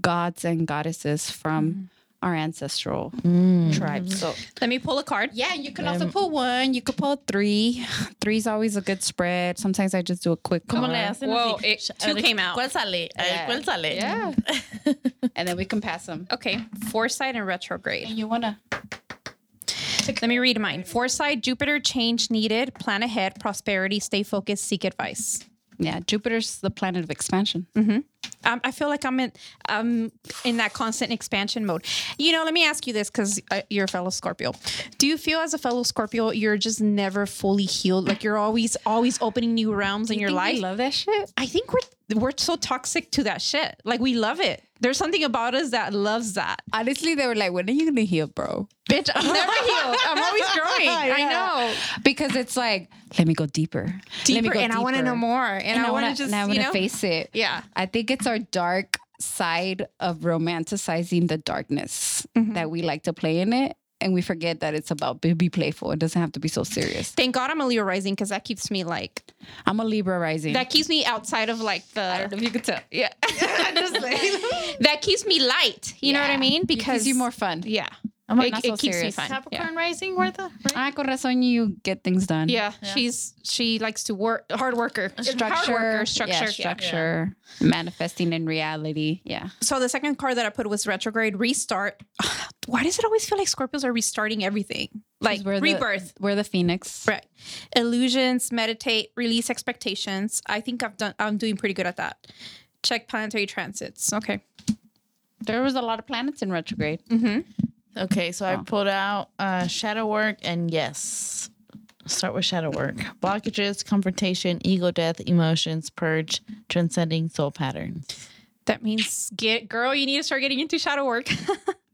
gods and goddesses from Mm-hmm. Our ancestral Mm. tribe. So let me pull a card. yeah, you can also pull one. You could pull three. Three's always a good spread. Sometimes I just do a quick. ¿Cómo le card. hacen Whoa, así? it- two a came out. ¿Cuál sale? A Yeah. ¿Cuál sale? Yeah, and then we can pass them. Okay, foresight and retrograde. And you wanna? Let me read mine. Foresight, Jupiter, change needed, plan ahead, prosperity, stay focused, seek advice. Yeah, Jupiter's the planet of expansion. Um, I feel like I'm in um in that constant expansion mode. You know, let me ask you this because uh, you're a fellow Scorpio. Do you feel as a fellow Scorpio you're just never fully healed? Like you're always always opening new realms in your Think we life? love that shit. I think we're we're so toxic to that shit. Like we love it. There's something about us that loves that. Honestly, they were like, "When are you gonna heal, bro?" Bitch, I'm never healed. I'm always growing. I know. Because it's like, let me go deeper, Let me Deeper, go and I want to know more. And, I, want to just and I you want to face it. Yeah. I think it's our dark side of romanticizing the darkness mm-hmm. that we like to play in it. And we forget that it's about be, be playful. It doesn't have to be so serious. Thank God I'm a Leo rising because that keeps me like I'm a Libra rising. that keeps me outside of like the I don't know if you could tell. Yeah. Just like- that keeps me light. You know what I Yeah. mean? It Because gives you more fun. Yeah. I'm It, not it so keeps serious. me fun. Capricorn rising, Martha? Right? Ah, con razón, you get things done. Yeah. She's she likes to work hard worker. Hard Structure, worker, structure. yeah, structure, manifesting in reality. Yeah. So the second card that I put was retrograde restart. Why does it always feel like Scorpios are restarting everything? Like we're rebirth. The, we're the phoenix. Right. Illusions, meditate, release expectations. I think I've done I'm doing pretty good at that. Check planetary transits. Okay. There was a lot of planets in retrograde. Okay, so I pulled out uh, shadow work and yes. Start with shadow work. Blockages, confrontation, ego death, emotions, purge, transcending soul patterns. That means get girl, you need to start getting into shadow work.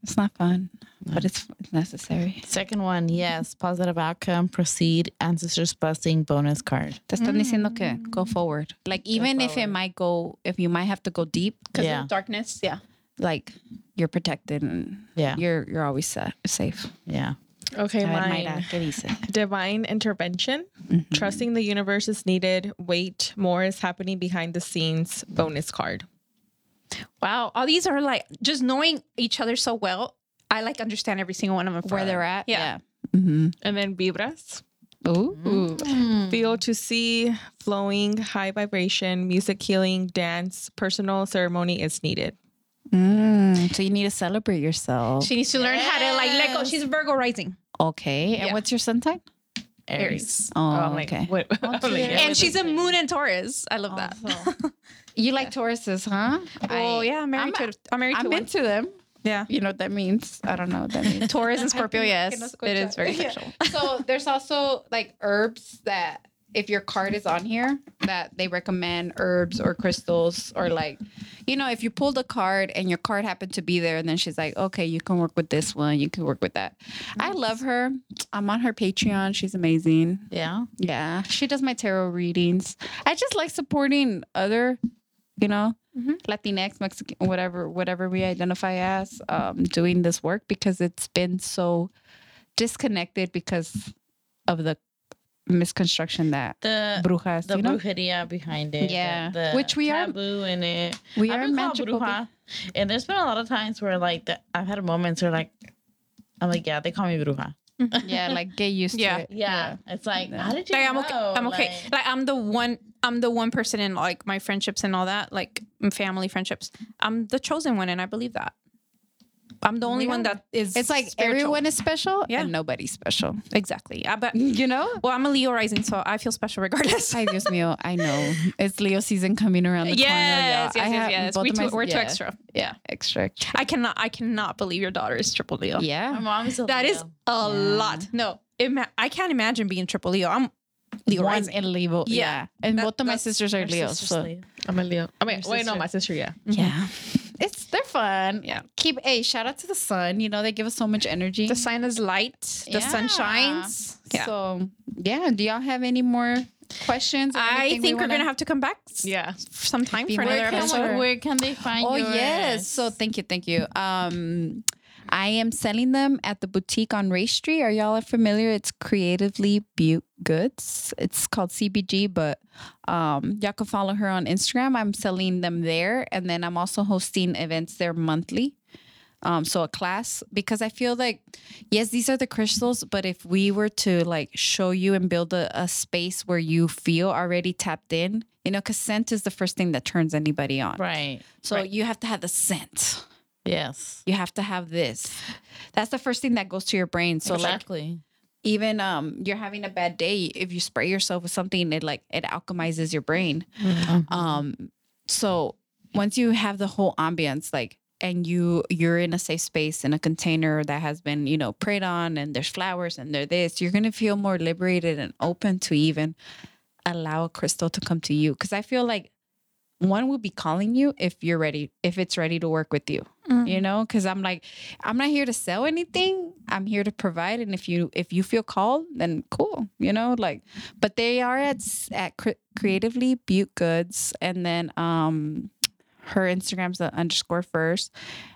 It's not fun, but it's, it's necessary. Second one, yes. Positive outcome, proceed, ancestors blessing, bonus card. Te están diciendo que go forward. Like even if it might go, if you might have to go deep, Because Yeah. of darkness. Yeah. Like you're protected and Yeah. you're you're always sa- safe. Yeah. Okay, A mine. Mayra, ¿qué dice? Divine intervention. Trusting the universe is needed. Wait, more is happening behind the scenes. Bonus card. Wow. All these are like just knowing each other so well. I like understand every single one of them. Where they're at. Yeah. Mm-hmm. And then vibras. Ooh. Mm. Feel to see, flowing, high vibration, music healing, dance, personal ceremony is needed. Mm. So you need to celebrate yourself. She needs to learn how to like let go. She's Virgo rising. okay. And Yeah. what's your sun type? Aries. Oh, I'm like, okay. what? I'm like, yeah, And she's a moon and Taurus. I love that. You like Tauruses, huh? Oh I- yeah, I'm married I'm, to I'm married I'm to one. into them. Yeah. You know what that means? I don't know what that means. Taurus and Scorpio, yes. It is escucha. very Yeah. sexual. so there's also like herbs that if your card is on here that they recommend herbs or crystals or like you know if you pulled a card and your card happened to be there and then she's like okay you can work with this one you can work with that. I love her. I'm on her patreon. She's amazing. Yeah. yeah. She does my tarot readings. I just like supporting other you know Mhm. latinx mexican whatever whatever we identify as um, doing this work because it's been so disconnected because of the misconstruction that The brujas the you know brujeria behind it. Yeah. The, Which we are- taboo in it. we I've are been called magical bruja, and there's been a lot of times where like the, I've had moments where like I'm like, yeah, they call me bruja. Mm-hmm. yeah like get used Yeah. to it Yeah, yeah. it's like, how did you Like I'm know? okay. I'm okay. Like, Like, I'm the one. I'm the one person in like my friendships and all that, like family friendships. I'm the chosen one, and I believe that. I'm the only one that is. it's like spiritual. everyone is special Yeah. and nobody's special exactly. Ah, I bet. you know Well, I'm a Leo rising, so I feel special regardless. Ay, Dios mío, I know. It's Leo season coming around the yes, corner. yes, y'all. I yes, have yes. both We of too, my- we're too extra. Yeah, extra. I cannot. I cannot believe your daughter is triple Leo. my Yeah. mom is a That is Leo. a Yeah. lot. No, ima- I can't imagine being triple Leo. I'm Leo One rising. in Leo. Yeah. Yeah. And That- both of my sisters are Our Leo. So Leo. I'm a Leo. I mean, Your wait, no, my sister, yeah. yeah. Mm-hmm. It's they're fun. Yeah. Keep a shout out to the sun. You know, they give us so much energy. The sun is light. The sun shines. Yeah. So yeah. Do y'all have any more questions? or I anything we think we're wanna- gonna have to come back Yeah. sometime Be for another Where can, episode. where can they find Oh yours? yes. So thank you, thank you. Um I am selling them at the boutique on Ray Street. Are y'all familiar? It's Creatively Butte Goods. It's called CBG, but um, y'all can follow her on Instagram. I'm selling them there, and then I'm also hosting events there monthly. Um, so a class because I feel like yes, these are the crystals, but if we were to like show you and build a, a space where you feel already tapped in, you know, because scent is the first thing that turns anybody on. Right. So Right. you have to have the scent. Yes. You have to have this. That's the first thing that goes to your brain. So like exactly. Even um you're having a bad day, if you spray yourself with something, it like it alchemizes your brain. Mm-hmm. Um so once you have the whole ambience like and you you're in a safe space in a container that has been you know prayed on and there's flowers and there this you're gonna feel more liberated and open to even allow a crystal to come to you because i feel like one will be calling you if you're ready if it's ready to work with you you know? Because i'm like i'm not here to sell anything. I'm here to provide. And if you if you feel called then cool you know? Like but they are at at creatively butte goods. And then um her instagram's the underscore first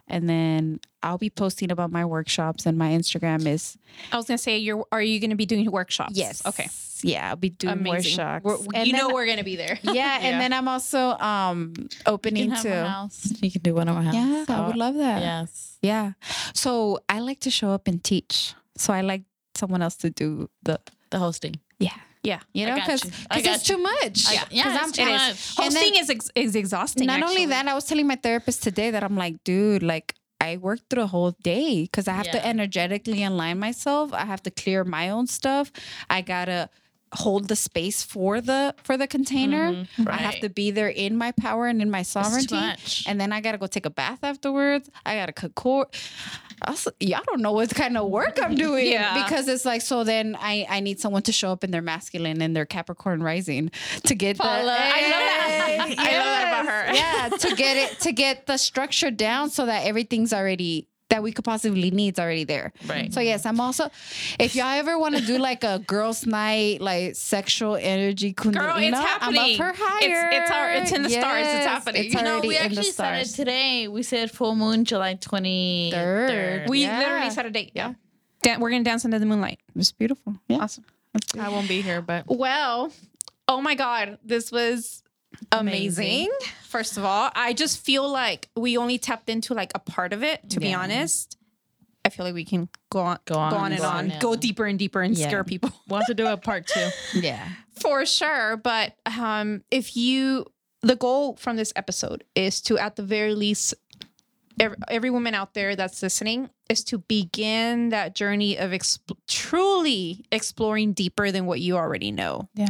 and then i'll be posting about my workshops and my instagram is I was gonna say, you're. Are you gonna be doing workshops? Yes. Okay. yeah i'll be doing Amazing. workshops We're, And you then- know we're gonna be there. yeah, Yeah. and then i'm also um opening to. You can do one of my house. yeah i would love that Yes. Yeah. So I like to show up and teach. So I like someone else to do the The hosting. yeah. Yeah. You know, because you. It's too much. I- yeah, 'Cause it's I'm- much. And then- Hosting is ex- is exhausting. Not only that, I was telling my therapist today that I'm like, dude, like I worked through a whole day because I have to energetically align myself. I have to clear my own stuff. I gotta hold the space for the for the container. Mm-hmm. I have to be there in my power and in my sovereignty. much. And then I gotta go take a bath afterwards. I gotta cook cord. Also, y'all don't know what kind of work I'm doing Yeah. because it's like so. Then I I need someone to show up in their masculine and their Capricorn rising to get the. Paula, I love that. Hey, I love that about her. Yeah, to get it to get the structure down so that everything's already that we could possibly need is already there. Right. So yes, I'm also. If y'all ever want to do like a girls' night, like sexual energy, Girl, kundalini, it's I'm happening. up for It's- hire. it's our- it's in the stars. It's happening. It's You You know, already we in the actually said it stars. today. We said full moon July 23rd. We Yeah. literally set a date. Yeah. Dan- we're gonna dance under the moonlight. It was beautiful. Yeah. Awesome. I won't be here, but Well, oh my God, this was amazing. First of all, I just feel like we only tapped into like a part of it. To be honest, I feel like we can go on, Go on go on and go on, on, yeah. go deeper and deeper and Yeah. scare people. We'll have to do a part two. Yeah. For sure. But um, if you, the goal from this episode is to, at the very least, every, every woman out there that's listening is to begin that journey of exp- truly exploring deeper than what you already know. Yeah.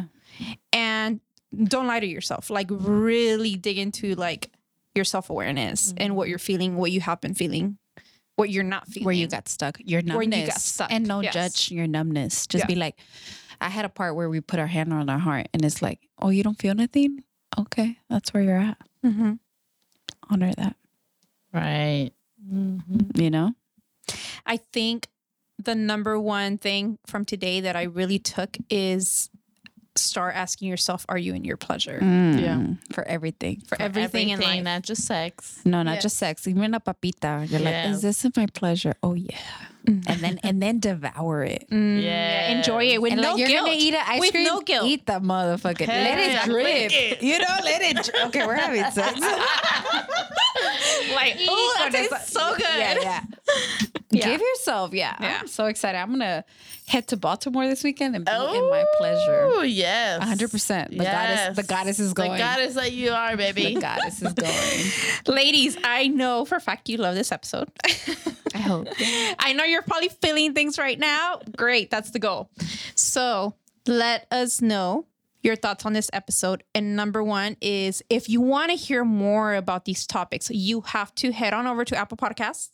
And don't lie to yourself. Like, really dig into like your self awareness and what you're feeling, what you have been feeling, what you're not feeling. Where you got stuck. Your numbness. Where you got stuck, And don't yes. judge your numbness. Just Yeah. be like, I had a part where we put our hand on our heart and it's like, oh, you don't feel nothing? Okay. That's where you're at. Mhm. Honor that. Right. You know? I think the number one thing from today that I really took is start asking yourself, are you in your pleasure? Mm, For everything. For everything, in life. not just sex. No, not Yes. just sex. Even a papita. You're like, Yes. is this my pleasure? Oh yeah. And then and then devour it. Mm, Yes. Enjoy it with and no like you're guilt. gonna eat an ice with cream. no guilt. Eat that motherfucker. let it drip. Lick You know, let it. Drip. okay, we're having sex. like, oh, that that's tastes so good. Yeah, yeah. Yeah. Give yourself. Yeah. Yeah. I'm so excited. I'm gonna head to Baltimore this weekend and be in my oh, pleasure. Oh yes. 100. percent The goddess. The goddess is going. The goddess that you are, baby. The goddess is going. Ladies, I know for a fact you love this episode. I hope. I know you're probably feeling things right now. Great, that's the goal. So let us know your thoughts on this episode. And number one is if you want to hear more about these topics, you have to head on over to Apple Podcasts,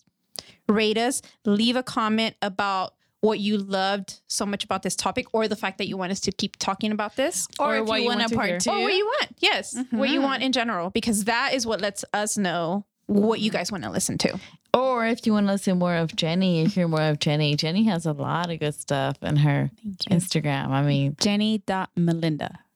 rate us, leave a comment about what you loved so much about this topic or the fact that you want us to keep talking about this. Or, Or if what you you want want a to part hear. two. Or what you want. Yes. What you mm-hmm. want in general, because that is what lets us know what you guys want to listen to. Or if you want to listen more of Jenny and hear more of Jenny, Jenny has a lot of good stuff in her Instagram. I mean, Jenny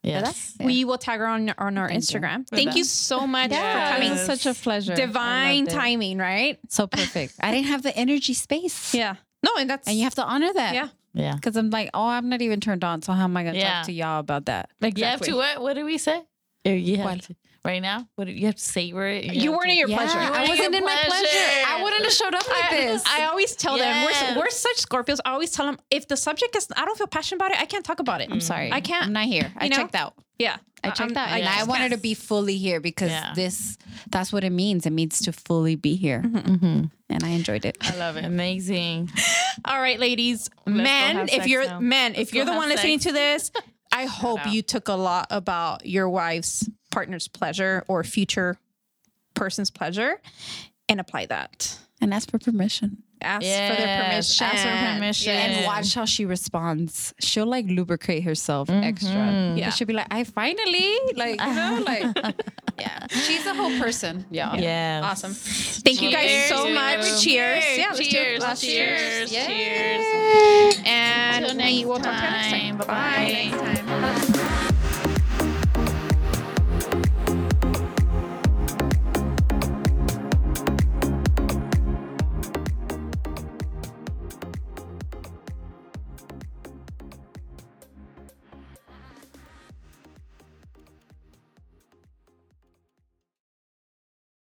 dot Melinda. yes. We will tag her on, on our Thank you. Instagram. Thank you so much for coming. It's such a pleasure. Divine timing, right? So perfect. I didn't have the energy space. Yeah. No, and that's And you have to honor that. Yeah. Yeah. Because I'm like, oh, I'm not even turned on. So how am I going to Yeah. talk to y'all about that? You have to what? What did we say? Or You have to, right now. What do- you have to savor it. you have weren't to- in your Yeah, pleasure. I weren't in wasn't in my pleasure. pleasure. I wouldn't have showed up like I, this. I always tell them we're, we're such Scorpios. I always tell them if the subject is I don't feel passionate about it, I can't talk about it. I'm sorry. I can't. I'm not here. I know? checked out. Yeah, I checked I'm- out. And I I wanted to be fully here because Yeah. this, that's what it means. It means to fully be here. Mhm. And I enjoyed it. I love it. Amazing. All right, ladies, go men. If you're now. men, if you're the one listening to this, I hope you took a lot about your wife's partner's pleasure or future person's pleasure and apply that. And ask for permission. Ask for their permission. ask for permission. Yes. And watch how she responds. She'll like lubricate herself mm-hmm. extra. Yeah. Yeah. She'll be like, I finally, like, you know, like, yeah. She's a whole person. Yeah. Yeah. Awesome. Thank you guys Cheers. so much. Cheers. Yeah, let's do it. Cheers. Cheers. cheers. Cheers. And Till we next will talk to you next time. time. Bye-bye. Bye.